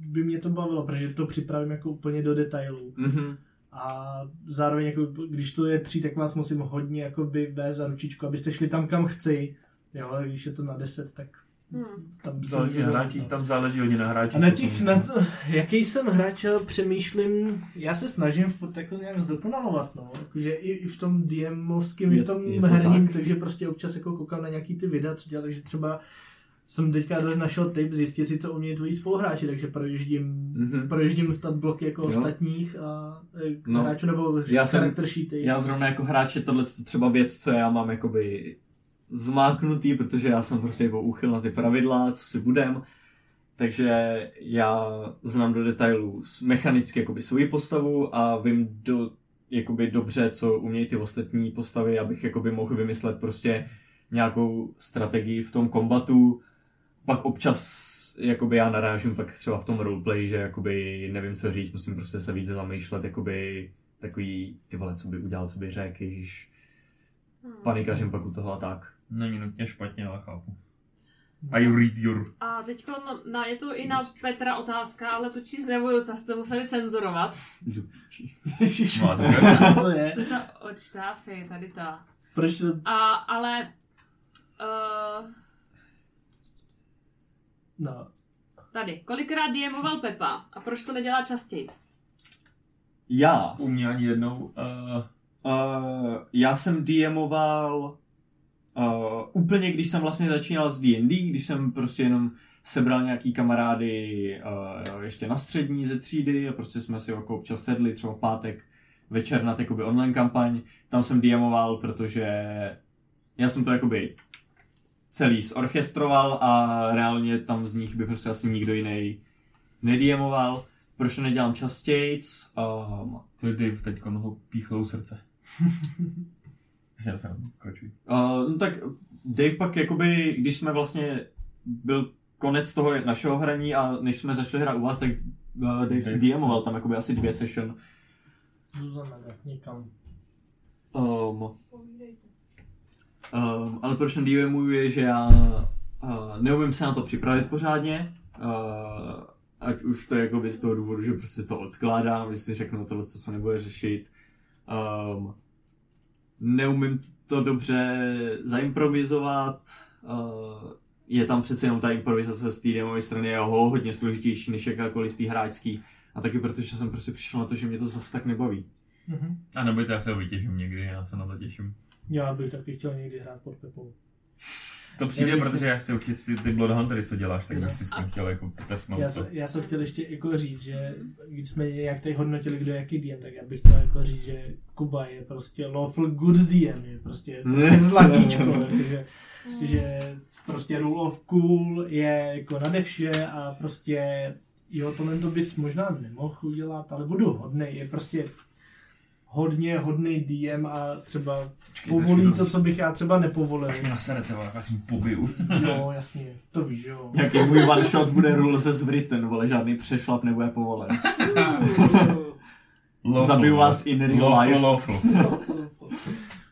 by mě to bavilo, protože to připravím jako úplně do detailů. Mhm. A zároveň, jako, když to je tři, tak vás musím hodně jakoby vést za ručičku, abyste šli tam, kam chci. Jo, ale když je to na deset, tak Hmm. tam Záleží na hráčích, tam záleží hodně na hráčích. A na těch, na to, jaký jsem hráč, přemýšlím, já se snažím furt jako nějak zdokonalovat, no. Jakože i, i v tom DMovském, i v tom je to herním, tak? takže prostě občas jako koukám na nějaký ty videa, co dělá, takže třeba jsem teďka našel tip zjistit si, co umějí tvoji spoluhráči, takže projíždím, Mhm. projíždím stat bloky jako Jo. ostatních a e, No. hráčů nebo Já jsem- sheety. Já zrovna jako hráč je tohle třeba věc, co já mám jakoby zmáknutý, protože já jsem prostě jako úchyl na ty pravidla, co si budem. Takže já znám do detailů mechanicky jakoby svoji postavu a vím do, jakoby dobře, co umějí ty ostatní postavy, abych jakoby mohl vymyslet prostě nějakou strategii v tom kombatu. Pak občas jakoby já narážím pak třeba v tom roleplay, že jakoby nevím co říct, musím prostě se víc zamýšlet, jakoby takový, ty vole, co by udělal, co by řekl, ježiš, Hmm. panikařím pak u toho a tak. Není nutně špatně, ale chápu. I read your... A teď no, na, je to i na Petra otázka, ale tu číst nebudu, to jste museli cenzurovat. Máte. co to je? To od štáfy, tady to. Proč to... A, ale... Uh, No, tady, kolikrát DMoval Pepa a proč to nedělá častěji? Já, U mě ani jednou. Uh, uh, já jsem DMoval uh, úplně, když jsem vlastně začínal s D&D, když jsem prostě jenom sebral nějaký kamarády uh, ještě na střední ze třídy a prostě jsme si jako občas sedli třeba v pátek večer na jakoby online kampaň, tam jsem DMoval, protože já jsem to jakoby celý zorchestroval a reálně tam z nich by prostě asi nikdo jiný nediemoval. Proč to nedělám častějc? Um, to je Dave teď ho píchlou srdce. Jsem se. Uh, no tak Dave pak jakoby, když jsme vlastně byl konec toho našeho hraní a než jsme začali hrát u vás, tak uh, Dave si Dave. DMoval tam jakoby asi dvě session. Zuzana, někam. Um, um, ale proč nediemuju je, že já uh, neumím se na to připravit pořádně. Uh, ať už to je jakoby z toho důvodu, že prostě to odkládám, že si řeknu tohle, co se nebude řešit. Um, neumím to dobře zaimprovizovat, uh, je tam přece jenom ta improvizace z té demové strany je ho, hodně složitější než jakákoliv z té hráčský. A taky protože jsem prostě přišel na to, že mě to zas tak nebaví. Mhm. A nebojte, já se ho vytěším někdy, já se na to těším. Já bych taky chtěl někdy hrát pod Pepou. To přijde, Já bych- protože já chci učit ty, Bloodhuntery, co děláš, tak bych si s tím chtěl jako testnout Já, se, já jsem chtěl ještě jako říct, že když jsme nějak tady hodnotili, kdo je jaký DM, tak já bych chtěl jako říct, že Kuba je prostě lawful good DM, je prostě, prostě zlatíčko, jakože, že prostě rule of cool je jako nade vše a prostě jo, tohle to bys možná nemohl udělat, ale budu hodnej, je prostě hodně hodný DM a třeba povolí to, co bych já třeba nepovolil. Až mi naserete, vole, já si mu pobiju. Jo, jasně, to víš, jo. Jaký můj one shot bude rule ze Zvriten, vole, žádný přešlap nebude povolen. Zabiju vás in real Lawful, life. lawful.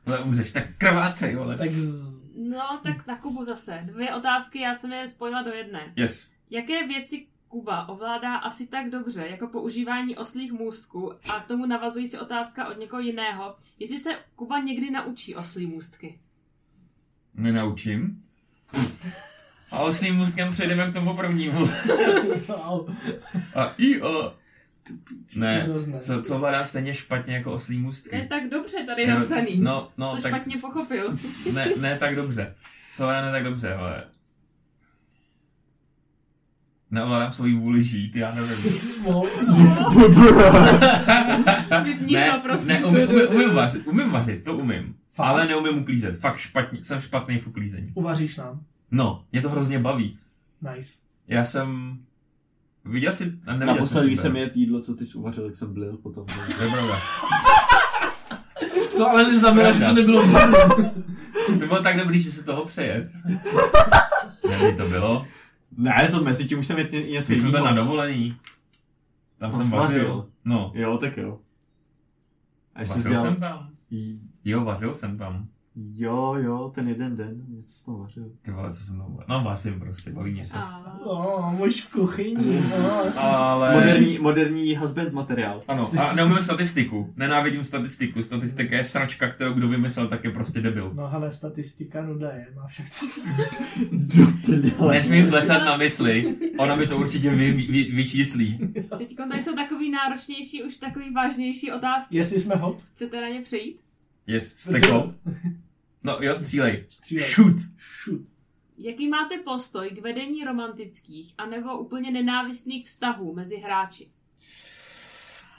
Ale umřeš, tak krvácej, vole. tak z, No, tak na Kubu zase. Dvě otázky, já jsem je spojila do jedné. Yes. Jaké věci Kuba ovládá asi tak dobře, jako používání oslých můstků a k tomu navazující otázka od někoho jiného, jestli se Kuba někdy naučí oslí můstky. Nenaučím. A oslým můstkem přejdeme k tomu prvnímu. A i o. Ne, co, co vládá stejně špatně jako oslý můstky. Ne tak dobře tady napsaný. No, no, Co tak špatně pochopil. Ne, ne tak dobře. Co vládá ne tak dobře, ale... Neovládám svoji vůli žít, já nevím. Ne, to, prosím. ne, umím, umím, umím, vařit, umím vařit, to umím. Ale neumím uklízet, fakt špatně, jsem špatný v uklízení. Uvaříš nám. No, mě to hrozně baví. Nice. Já jsem... Viděl jsi... Neviděl Naposledy, když jsem jet jídlo, co ty jsi uvařil, tak jsem blil potom. To je pravda. To ale neznamená, že to nebylo To bylo tak dobrý, že se toho přejet. Nevím, to bylo. Ne, to mezi tím už jsem něco Teď jsme byli na dovolení. Tam jsem vařil. No, Jo, tak jo. A ještě vařil jsem tam. Jo, vařil jsem tam. Jo, jo, ten jeden den, něco jsem tam vařil. Ty vole, co jsem tam No, vařím prostě, baví mě to. A... O, muž v kuchyni. No, Ale... Moderní, moderní husband materiál. Ano, a neumím statistiku. Nenávidím statistiku. Statistika je sračka, kterou kdo vymyslel, tak je prostě debil. No hele, statistika nuda je, má však co. Nesmím plesat na mysli, ona mi to určitě vy, vy, vyčíslí. Teď tady jsou takový náročnější, už takový vážnější otázky. Jestli jsme hot, Chcete na ně přejít? Yes, steklo. No jo, střílej. střílej. Shoot. Shoot. Jaký máte postoj k vedení romantických anebo úplně nenávistných vztahů mezi hráči?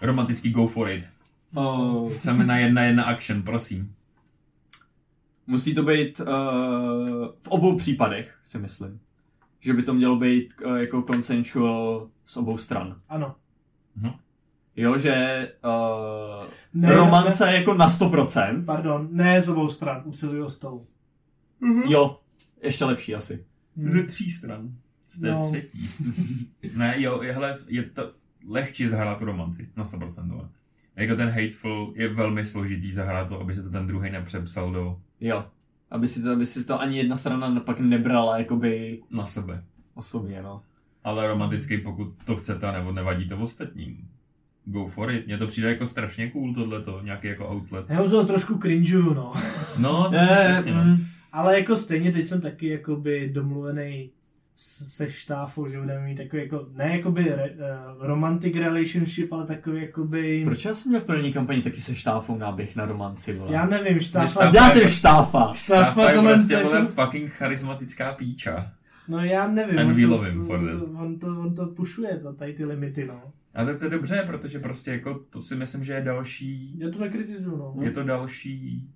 Romantický go for it. Oh, Chceme na jedna jedna action, prosím. musí to být uh, v obou případech, si myslím. Že by to mělo být uh, jako consensual z obou stran. Ano. Jo, že uh, Ne, romance ne, jako na 100%. Pardon, ne z obou stran, usiluji o stolu. Jo, ještě lepší asi. Ze tří stran. Z té No. třetí. ne, jo, je, hele, je to lehčí zahrát tu romanci, na 100%. ale. Jako ten hateful je velmi složitý zahrát to, aby se to ten druhý nepřepsal do Jo. Aby si to, aby si to ani jedna strana pak nebrala jakoby na sebe. osobně, no. Ale romantický, pokud to chcete, nebo nevadí to ostatním. Go for it. Mně to přijde jako strašně cool tohleto, nějaký jako outlet. Já to trošku cringeu, no. No, Eh, přesně, no. mm, Ale jako stejně teď jsem taky jakoby domluvený se štáfou, že budeme mít takový jako, ne jakoby re, uh, romantic relationship, ale takový jakoby, proč já jsem měl v první kampani taky se štáfou náběh na romanci, vole? já nevím, štáfa, štáfa- Co dělá ten štáfa? štáfa Štáfa je prostě jako, vole fucking charismatická píča. no já nevím, And on we to, love him to, for to, on, to, on to pušuje, to, tady ty limity, no. A tak to je dobře, protože prostě jako to si myslím, že je další, Já to nekritizuju, no. je to další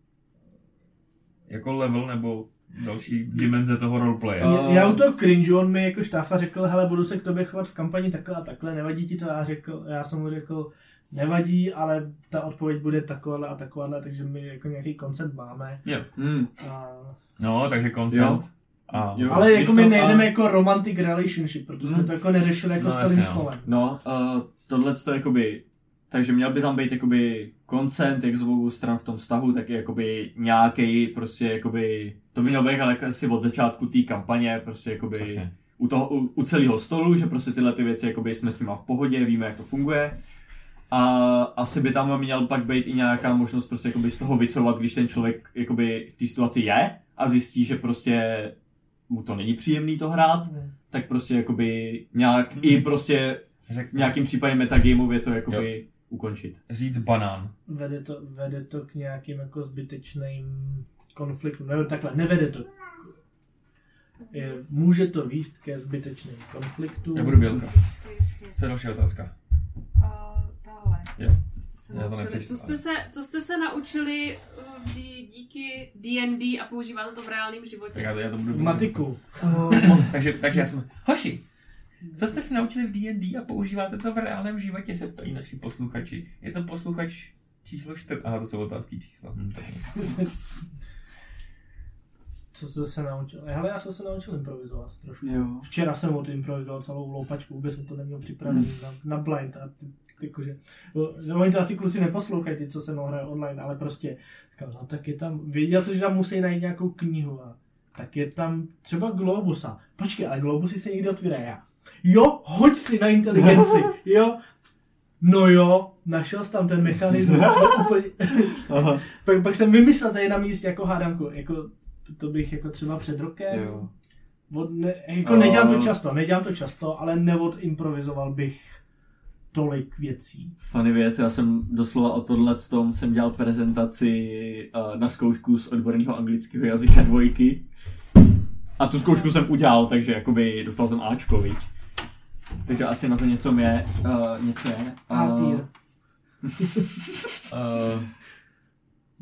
jako level nebo další dimenze toho roleplaye. A- Já, já u toho cringe, on mi jako štáfa řekl, hele, budu se k tobě chovat v kampani takhle a takhle, nevadí ti to? Já, řekl, já jsem mu řekl, nevadí, ale ta odpověď bude takováhle a takováhle, takže my jako nějaký koncept máme. Hmm. A... No, takže consent. A, Jo. Ale jako my nejdeme a- jako romantic relationship, protože jsme Hmm. to jako neřešili jako No, s celým jasně, no. slovem. No, uh, tohle to jakoby, takže měl by tam být jakoby koncent, jak z obou stran v tom vztahu, tak i jakoby nějaký prostě jakoby, to by mělo být ale asi od začátku té kampaně, prostě jakoby Přesně. u, toho, u, u celého stolu, že prostě tyhle ty věci jakoby jsme s nima v pohodě, víme, jak to funguje. A asi by tam měl pak být i nějaká možnost prostě jakoby z toho vycouvat, když ten člověk jakoby v té situaci je a zjistí, že prostě mu to není příjemný to hrát, tak prostě jakoby nějak i prostě Řek, v nějakým případě metagameově to jakoby ukončit. říct banán. Vede to, vede to k nějakým jako zbytečným konfliktům. Nebo takhle, nevede to. Je, může to výst ke zbytečným konfliktům. Já budu bělka. Co je další otázka? Uh, tahle. Jo. Co jste se Já to naučili, co jste se, co jste se naučili uh, dí, díky D&D a používáte to v reálném životě? Tak já, já to budu Matiku. takže, takže já jsem, hoši, co jste se naučili v D&D a používáte to v reálném životě, se ptají naši posluchači. Je to posluchač číslo 4. Aha, to jsou otázky čísla. Hm. Co jste se naučil? Hele, já jsem se naučil improvizovat trošku. Jo. Včera jsem od improvizoval celou loupačku, vůbec jsem to neměl připravený na, na blind. A ty, jakože, no, oni to asi kluci neposlouchají, ty, co se mnou hrají online, ale prostě, říkal, no tak je tam, věděl jsem, že tam musí najít nějakou knihu a tak je tam třeba Globusa. Počkej, ale Globusy se někdy otvírají já. Jo, hoď si na inteligenci, jo. No jo, našel jsi tam ten mechanismus. úplně, pak, pak jsem vymyslel tady na místě jako hádanku, jako to bych jako třeba před rokem, Jo. od, ne, jako nedělám to často, nedělám to často, ale neodimprovizoval bych tolik věcí. Funny věc, já jsem doslova o tohle tom jsem dělal prezentaci uh, na zkoušku z odborného anglického jazyka dvojky. A tu zkoušku jsem udělal, takže jakoby dostal jsem Ačko, viď? Takže asi na to něco je. Uh, něco je. A týr. Uh,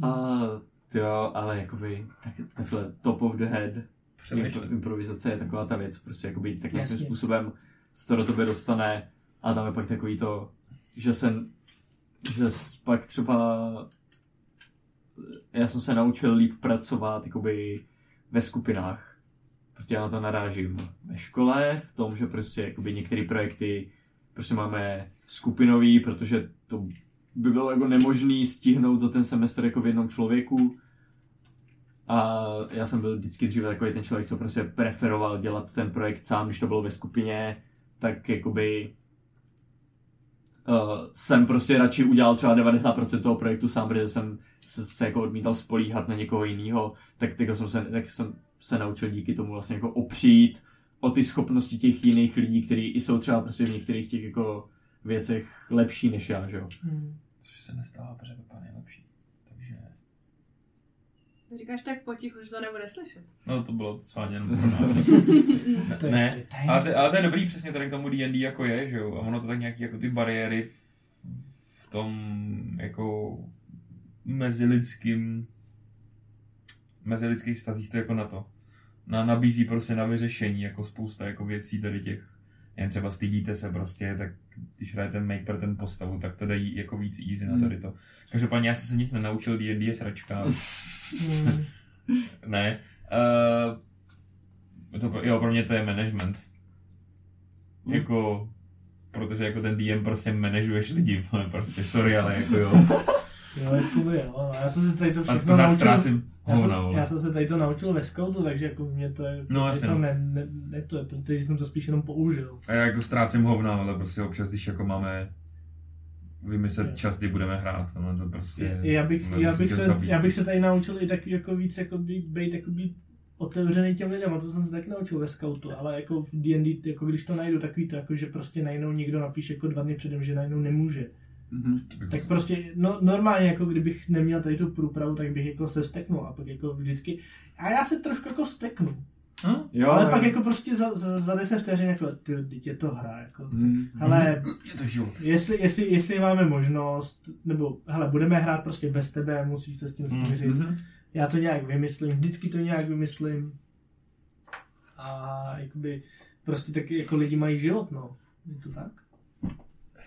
a jo, ale jakoby tak, takhle top of the head Přemýšlím. Impro- improvizace je taková ta věc, prostě jakoby tak nějakým Jasně. způsobem se to do tebe dostane a tam je pak takový to, že se, že pak třeba já jsem se naučil líp pracovat jakoby ve skupinách, protože já na to narážím ve škole, v tom, že prostě jakoby některé projekty prostě máme skupinový, protože to by bylo jako nemožný stihnout za ten semestr jako v jednom člověku. A já jsem byl vždycky dříve takový ten člověk, co prostě preferoval dělat ten projekt sám, když to bylo ve skupině, tak jakoby uh, jsem prostě radši udělal třeba 90% toho projektu sám, protože jsem se, se jako odmítal spolíhat na někoho jiného, tak, tak, jsem se, tak jsem se naučil díky tomu vlastně jako opřít o ty schopnosti těch jiných lidí, kteří i jsou třeba prostě v některých těch jako věcech lepší než já, že jo. Hmm. což se nestává, protože Pepa nejlepší. To říkáš tak potichu, že to nebude slyšet. No to bylo schválně jenom pro nás. Ne, ale, to, ale to je dobrý přesně tady k tomu D&D jako je, že jo, a ono to tak nějaký jako ty bariéry v tom jako mezilidským mezilidských stazích to jako na to. Na, nabízí prostě na vyřešení jako spousta jako věcí tady těch jen třeba stydíte se prostě, tak když hrajete Maker ten postavu, tak to dají jako víc easy na tady to. Každopádně já jsem se nic nenaučil, D&D je sračka. Hmm. Ne. Uh, to, jo, pro mě to je management. Hmm. Jako, protože jako ten DM prostě manažuješ lidi, vole, prostě, sorry, ale jako jo. Jo, jakoby jo. Já jsem se tady to všechno naučil. ztrácím Já jsem, hovna, vole. já jsem se tady to naučil ve scoutu, takže jako mě to je, No, je jasně, to no. ne, ne, ne, to je, to, teď jsem to spíš jenom použil. A já jako ztrácím hovna, ale prostě občas, když jako máme vymyslet čas, kdy budeme hrát, no to prostě... Já bych, já, bych se, zabít. já bych se tady naučil i tak jako víc jako být, být jako být otevřený těm lidem, a to jsem se taky naučil ve scoutu, ale jako v D&D, jako když to najdu, takový to, jako že prostě najednou někdo napíše jako dva dny předem, že najednou nemůže. Mhm. Tak prostě no, normálně, jako kdybych neměl tady tu průpravu, tak bych jako se steknul a pak jako vždycky, a já se trošku jako steknu, Hm? Jo, ale pak jako prostě za, za, za 10 vteřin jako, ty, teď je to hra, jako. Mhm. Ale Je to život. jestli, jestli, jestli máme možnost, nebo hele, budeme hrát prostě bez tebe, musíš se s tím Mm, smířit. Mhm. Já to nějak vymyslím, vždycky to nějak vymyslím. A jakoby prostě taky jako lidi mají život, no. Je to tak?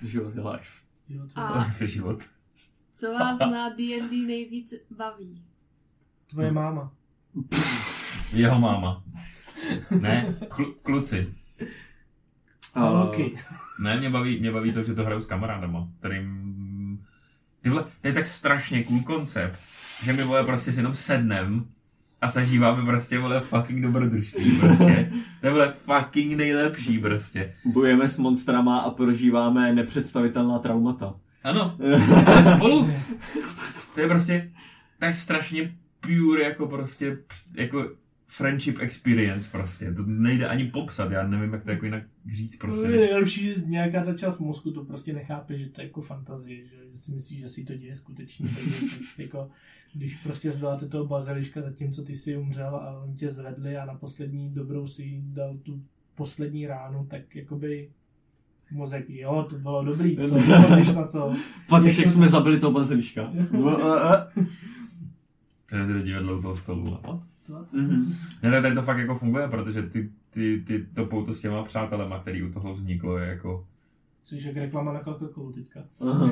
Život je life. A Je život. co vás na D&D nejvíc baví? tvoje máma. Jeho máma. Ne, klu, kluci. A- Okay. Ne, mě baví, mě baví to, že to hraju s kamarádama, kterým... Ty vole, to je tak strašně cool koncept, že my vole prostě si jenom sednem a zažíváme prostě, vole, fucking dobrodružství, prostě. To je, vole, fucking nejlepší, prostě. Bojujeme s monstrama a prožíváme nepředstavitelná traumata. Ano, to je spolu. To je prostě tak strašně pure, jako prostě, jako friendship experience prostě. To nejde ani popsat, já nevím, jak to jako jinak říct prostě. je Než... nejlepší, že nějaká ta část mozku to prostě nechápe, že to je jako fantazie, že, že si myslí, že si to děje skutečně. Takže to, jako, když prostě zvedáte toho baziliška zatímco ty si umřel a oni tě zvedli a na poslední dobrou si dal tu poslední ránu, tak jakoby mozek, jo, to bylo dobrý, co, Myslíš na to. Fakt, jak Něco- jsme zabili toho baziliška. To je divadlo u toho stolu. To- Mhm. Ne, ne, tady to fakt jako funguje, protože ty, ty, ty to pouto s těma přátelema, který u toho vzniklo, je jako... Což jak reklama na Coca-Colu teďka. Aha.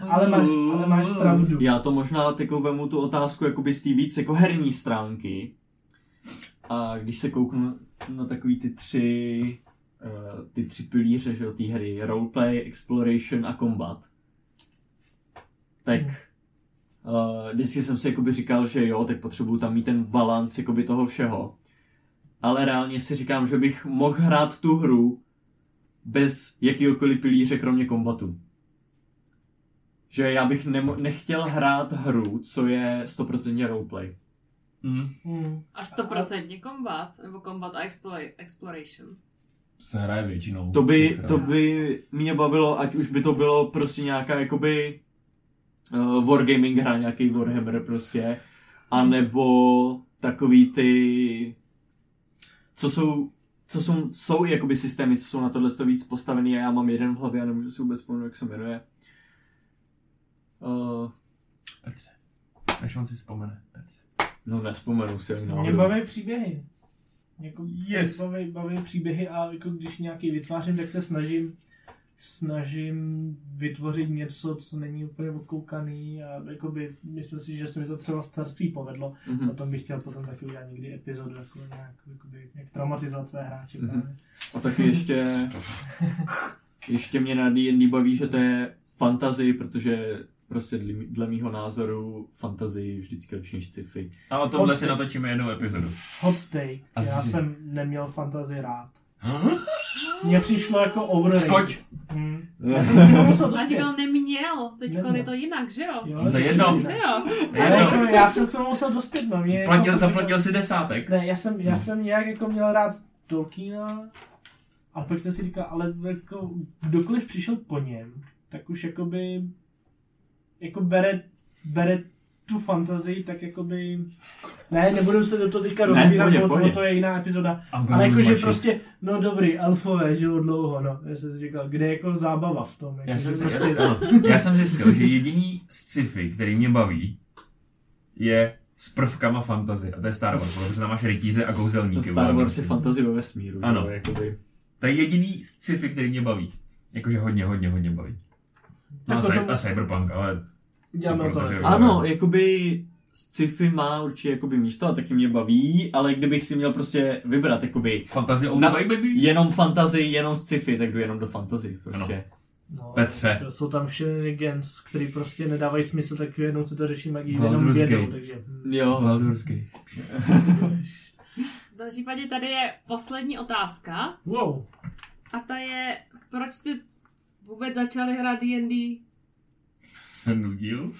Ale máš, ale máš pravdu. Já to možná jako vemu tu otázku jakoby z té víc jako herní stránky. A když se kouknu na takový ty tři uh, ty tři pilíře, že jo, té hry, roleplay, exploration a combat, tak uh, vždycky jsem si jakoby říkal, že jo, tak potřebuju tam mít ten balans jakoby toho všeho. Ale reálně si říkám, že bych mohl hrát tu hru bez jakýhokoliv pilíře, kromě kombatu že já bych nemo- nechtěl hrát hru, co je 100% roleplay. Mm. Hmm. A 100% combat, nebo combat a explore, exploration. To se hraje většinou. To by, to by mě bavilo, ať už by to bylo prostě nějaká jakoby uh, wargaming hra, nějaký Warhammer prostě, anebo takový ty, co jsou, co jsou, jsou jakoby systémy, co jsou na tohle to víc postavený a já mám jeden v hlavě a nemůžu si vůbec vzpomenout, jak se jmenuje. Uh, Petře, než on si vzpomene. Petře. no nespomenu si ani Mě baví příběhy. Jako, Yes. baví, baví příběhy a jako když nějaký vytvářím, tak se snažím snažím vytvořit něco, co není úplně odkoukaný a jakoby, myslím si, že se mi to třeba v carství povedlo. Mhm. Potom bych chtěl potom taky udělat někdy epizodu, jako nějak, jakoby, jak traumatizovat své hráče. Mhm. právě. A taky ještě, ještě mě na D&D baví, že to je fantasy, protože prostě dle, dle mýho názoru fantasy je vždycky lepší než sci-fi. A o tomhle si natočíme jednu epizodu. Hot take. A Já z- jsem neměl fantazii rád. Mně přišlo jako overrated. Skoč! Hmm. Já jsem k tomu musel A dospět. říkal, neměl, teď Neměl. je to jinak, že jo? Jo, No to je jedno. Že jo? Ale Jedno. jako, já jsem k tomu musel dospět, no. Mě Platil, jako, zaplatil si desátek. Ne, já jsem, já No. jsem nějak jako měl rád Tolkiena, a pak jsem si říkal, ale jako kdokoliv přišel po něm, tak už jakoby jako bere, bere tu fantazii, tak jakoby ne, nebudu se do toho teďka Ne, rozbírat, bo pohodě. to, je jiná epizoda. Gonna Ale jakože prostě, no dobrý, elfové, že jo, dlouho, no. Já jsem si říkal, kde je jako zábava v tom. Jako, Já jsem, zjistil, ano, já jsem zjistil, že jediný sci-fi, který mě baví, je s prvkama fantazy. A to je Star Wars, protože tam máš rytíře a kouzelníky. Star Wars je prostě. fantasy ve vesmíru. Ano. Jo, jakoby. To je jediný sci-fi, který mě baví. Jakože hodně, hodně, hodně baví. No a, Tak potom- a Cyberpunk, ale Uděláme to. Protože- jako. Ano, jakoby sci-fi má určitě jakoby místo a taky mě baví, ale kdybych si měl prostě vybrat jakoby fantasy Na- the way, baby. jenom fantasy, jenom sci-fi, tak jdu jenom do fantasy prostě. No, Petře. Jsou tam shenanigans, který prostě nedávají smysl, tak jenom se to řeší magii, jenom vědou, takže... Jo. Baldur's. V tom případě tady je poslední otázka. Wow. A ta je, proč jste vůbec začali hrát D&D? Se nudil.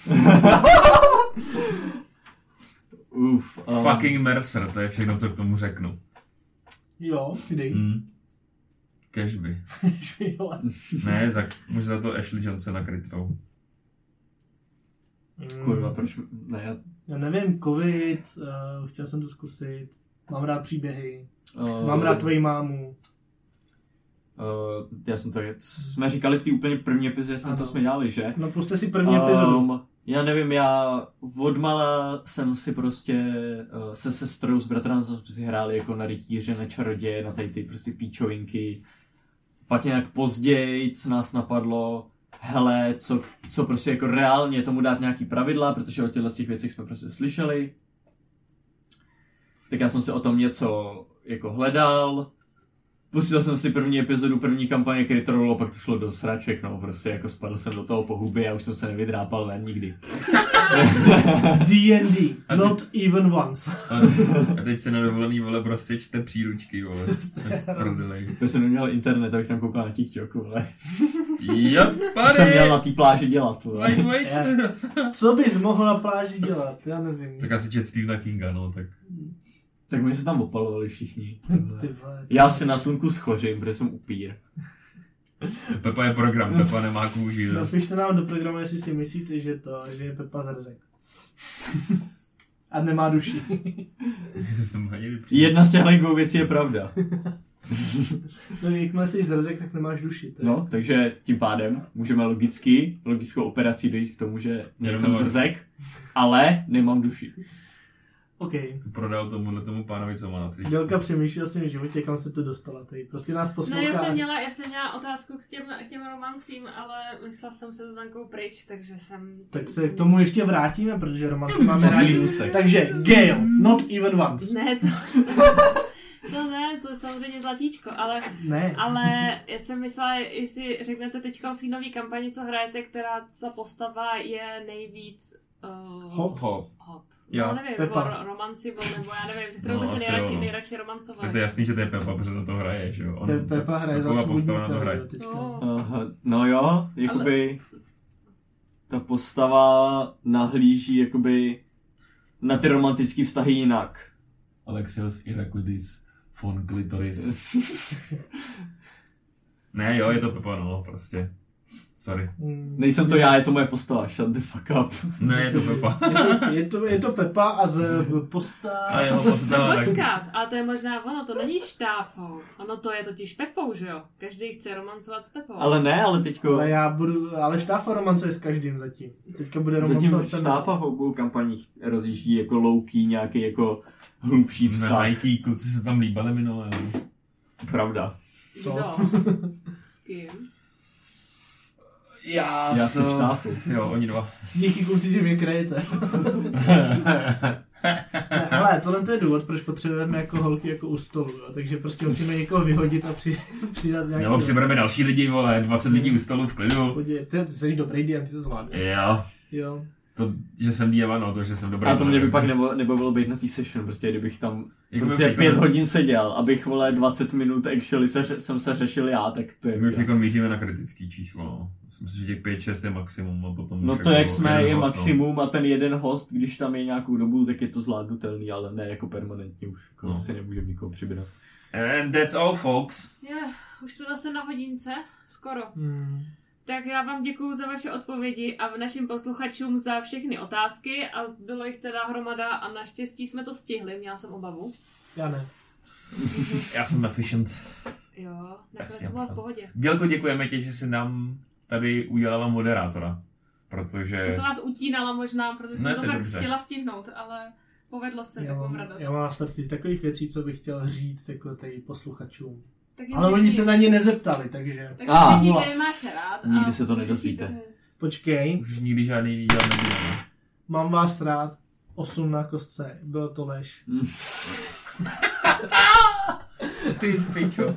Uf. um, Fucking Mercer, to je všechno, co k tomu řeknu. Jo, kdy? Hmm. Cashby. jo. Ne, za, může za to Ashley Johnson na Krytrou. Mm, Kurva, proč? Ne, já, Já nevím, covid, uh, chtěl jsem to zkusit, mám rád příběhy, uh, mám rád tvoji mámu. Uh, já jsem to, jsme říkali v té úplně první epizodě, s tím, co jsme dělali, že? No puste si první epizodu. Um, já nevím, já odmala jsem si prostě uh, se sestrou s bratrem jsme si hráli jako na rytíře, na čaroděje, na tady ty prostě píčovinky. Pak nějak později nás napadlo, hele, co, co prostě jako reálně tomu dát nějaký pravidla, protože o těchto těch věcech jsme prostě slyšeli. Tak já jsem si o tom něco jako hledal, Pustil jsem si první epizodu první kampaně Critrolu a pak to šlo do sraček, no, prostě jako spadl jsem do toho po hubě a už jsem se nevydrápal ven nikdy. D&D, not even once. A, a teď se na dovolený, vole, prostě čte příručky, vole. Prdeli. Já jsem neměl internet, abych tam koukal na TikToku, ale Jo, co jsem měl na té pláži dělat, vole. Wait, wait. Co bys mohl na pláži dělat? Já nevím. Tak asi čet Stephena Kinga, no, tak. Tak my se tam opalovali všichni. Já si na slunku schořím, protože jsem upír. Pepa je program, Pepa nemá kůži. no. Napište nám do programu, jestli si myslíte, že to, že je Pepa zrzek. A nemá duši. Jedna z těchto dvou věcí je pravda. No, jakmile jsi zrzek, tak nemáš duši. Je... No, takže tím pádem můžeme logicky, logickou operací dojít k tomu, že nejsem zrzek, ale nemám duši. OK. To prodal tomuhle tomu pánovi, co má na tričku. Dělka přemýšlí o svém životě, kam se to dostala. Tady prostě nás No, poslouchá. já jsem, měla, já jsem měla otázku k těm, k těm romancím, ale myslela jsem se Zuzankou pryč, takže jsem... Tak se k tomu ještě vrátíme, protože romance máme rádi. Takže Gale, not even once. Ne, to, to ne, to je samozřejmě zlatíčko, ale, Ne. ale já jsem myslela, jestli řeknete teďka v té nové kampani, co hrajete, která ta postava je nejvíc uh, Hot. Hot. hot. Jo. No, nevím, Pepa. nebo ro- romanci, nebo já nevím, se kterou No, byste asi nejradši, jo. nejradši romancovali. Tak to je jasný, že to je Pepa, protože na to hraje, že jo? On, Pe- Pepa hraje za na to hraje. No. Aha, no jo, jakoby ta postava nahlíží jakoby na ty romantické vztahy jinak. Alexios Iraklidis von Clitoris. Ne, jo, je to Pepa, no, prostě. Sorry. Mm. Nejsem to já, je to moje postava, shut the fuck up. Ne, je to Pepa. Je to, je, to, je to Pepa a z posta... A jeho postava, tak... Počkat, ale to je možná ono, to není štáfou. Ono to je totiž Pepou, že jo? Každý chce romancovat s Pepou. Ale ne, ale teďko, Ale já budu, ale štáfa romancuje s každým zatím. Teďka bude zatím romancovat mnou. štáfa v obou kampaních rozjíždí jako louký, nějaký jako hlubší Na vztah. Nike kluci se tam líbali minule. no. Pravda. Co? Kdo? S kým? Já, Já jsem štáfu. Jo, oni dva. S díky kluci, že mě krejete. Ne, hele, tohle to je důvod, proč potřebujeme jako holky jako u stolu, jo? takže prostě musíme někoho vyhodit a při, přidat nějaký... Nebo přibereme další lidi, vole, 20 lidí u stolu v klidu. Podívej, ty, ty jsi dobrý DM, ty to zvládneš. Jo. Jo. To, že jsem dieva, no, to, že jsem dobrý. A to mě by pak nebo, nebavilo být na té session, protože kdybych tam Jako prostě by- pět hodin seděl, abych vole 20 minut actually se, jsem se řešil já, tak to je... My už jako míříme na kritický číslo, no. Myslím si, že těch 5-6 je maximum a potom... No to jako jak jsme jeden je host, no. maximum a ten jeden host, když tam je nějakou dobu, tak je to zvládnutelný, ale ne jako permanentně už jako No. si nemůžeme nikoho přibrat. And that's all, folks. Je, už jsme zase na hodince, skoro. Hmm. Tak já vám děkuji za vaše odpovědi a našim posluchačům za všechny otázky a bylo jich teda hromada a naštěstí jsme to stihli, měla jsem obavu. Já ne. Já jsem efficient. Jo, nakonec to bylo v pohodě. Dělko, děkujeme ti, že jsi nám tady udělala moderátora. Protože... Já jsem vás utínala možná, protože jsem Ne, to fakt dobře. chtěla stihnout, ale povedlo se, Já tak mám mám, radost. já mám na srdci takových věcí, co bych chtěl říct jako tady posluchačům. Tak jim Ale oni se na ně nezeptali, takže... Tak Ah. řekni, že je máš rád. a Nikdy se to můžeš nedozvíte. jít domů. Počkej, Už nikdy žádný díl nebudeme. mám vás rád. 8 na kostce, bylo to lež. Ty pičo.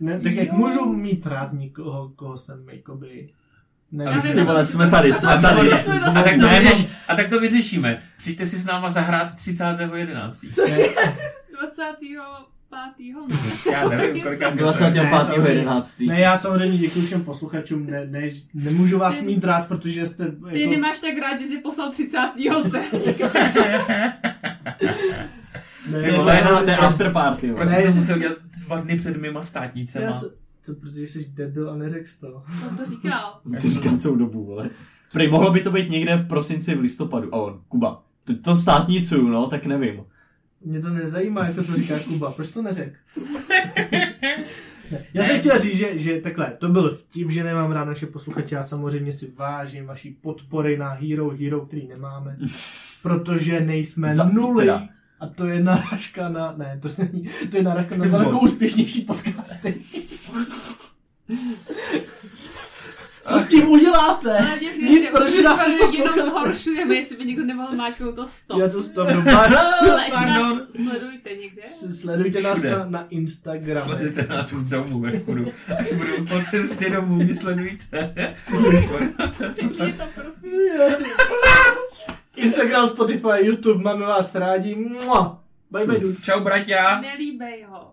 Ne, tak jak můžu mít rád někoho, koho jsem jakoby... Nevím, Ty to- vole, to- jsme tady, jsme tady. A tak, to vyřeš, a tak to vyřešíme. Přijďte si s náma zahrát 30.11. Což je 25. no. Já nevím, kolikrát to je. 25.11. Ne, já samozřejmě děkuji všem posluchačům, ne, ne, nemůžu vás mít rád, protože jste... Ty Jako, nemáš tak rád, že jsi poslal 30. se. ne, Ty vole, no, to je after party. Proč jsi to musel dělat dva dny před mýma já státnicema? se, to protože jsi debil a neřekl to. Co to říkal? Ty říkám celou dobu, vole. Prý, mohlo by to být někde v prosinci, v listopadu. A on, Kuba, to, to státnicuju, no, tak nevím. Mě to nezajímá, jako co říká Kuba, proč to neřekl? Ne, Já jsem chtěl říct, že, že takhle, to byl vtip, že nemám rád naše posluchače, já samozřejmě si vážím vaší podpory na Hero Hero, který nemáme, protože nejsme Za- nuly. A to je narážka na, ne, to není, to je narážka na daleko úspěšnější podcasty. Co s tím uděláte? Ale mě přijde, Nic, že protože nás to jenom zhoršujeme, jestli by někdo nemohl máčknout to stop. Já to stopnu. Ale ještě Pardon. nás sledujte někde. S- Sledujte nás na, na Instagramu. Sledujte nás už domů, až budu, až budu po cestě domů, mě sledujte. Řekni to, prosím. Instagram, Spotify, YouTube, máme vás rádi. Mua. Bye bye. Čau, braťa. Nelíbej ho.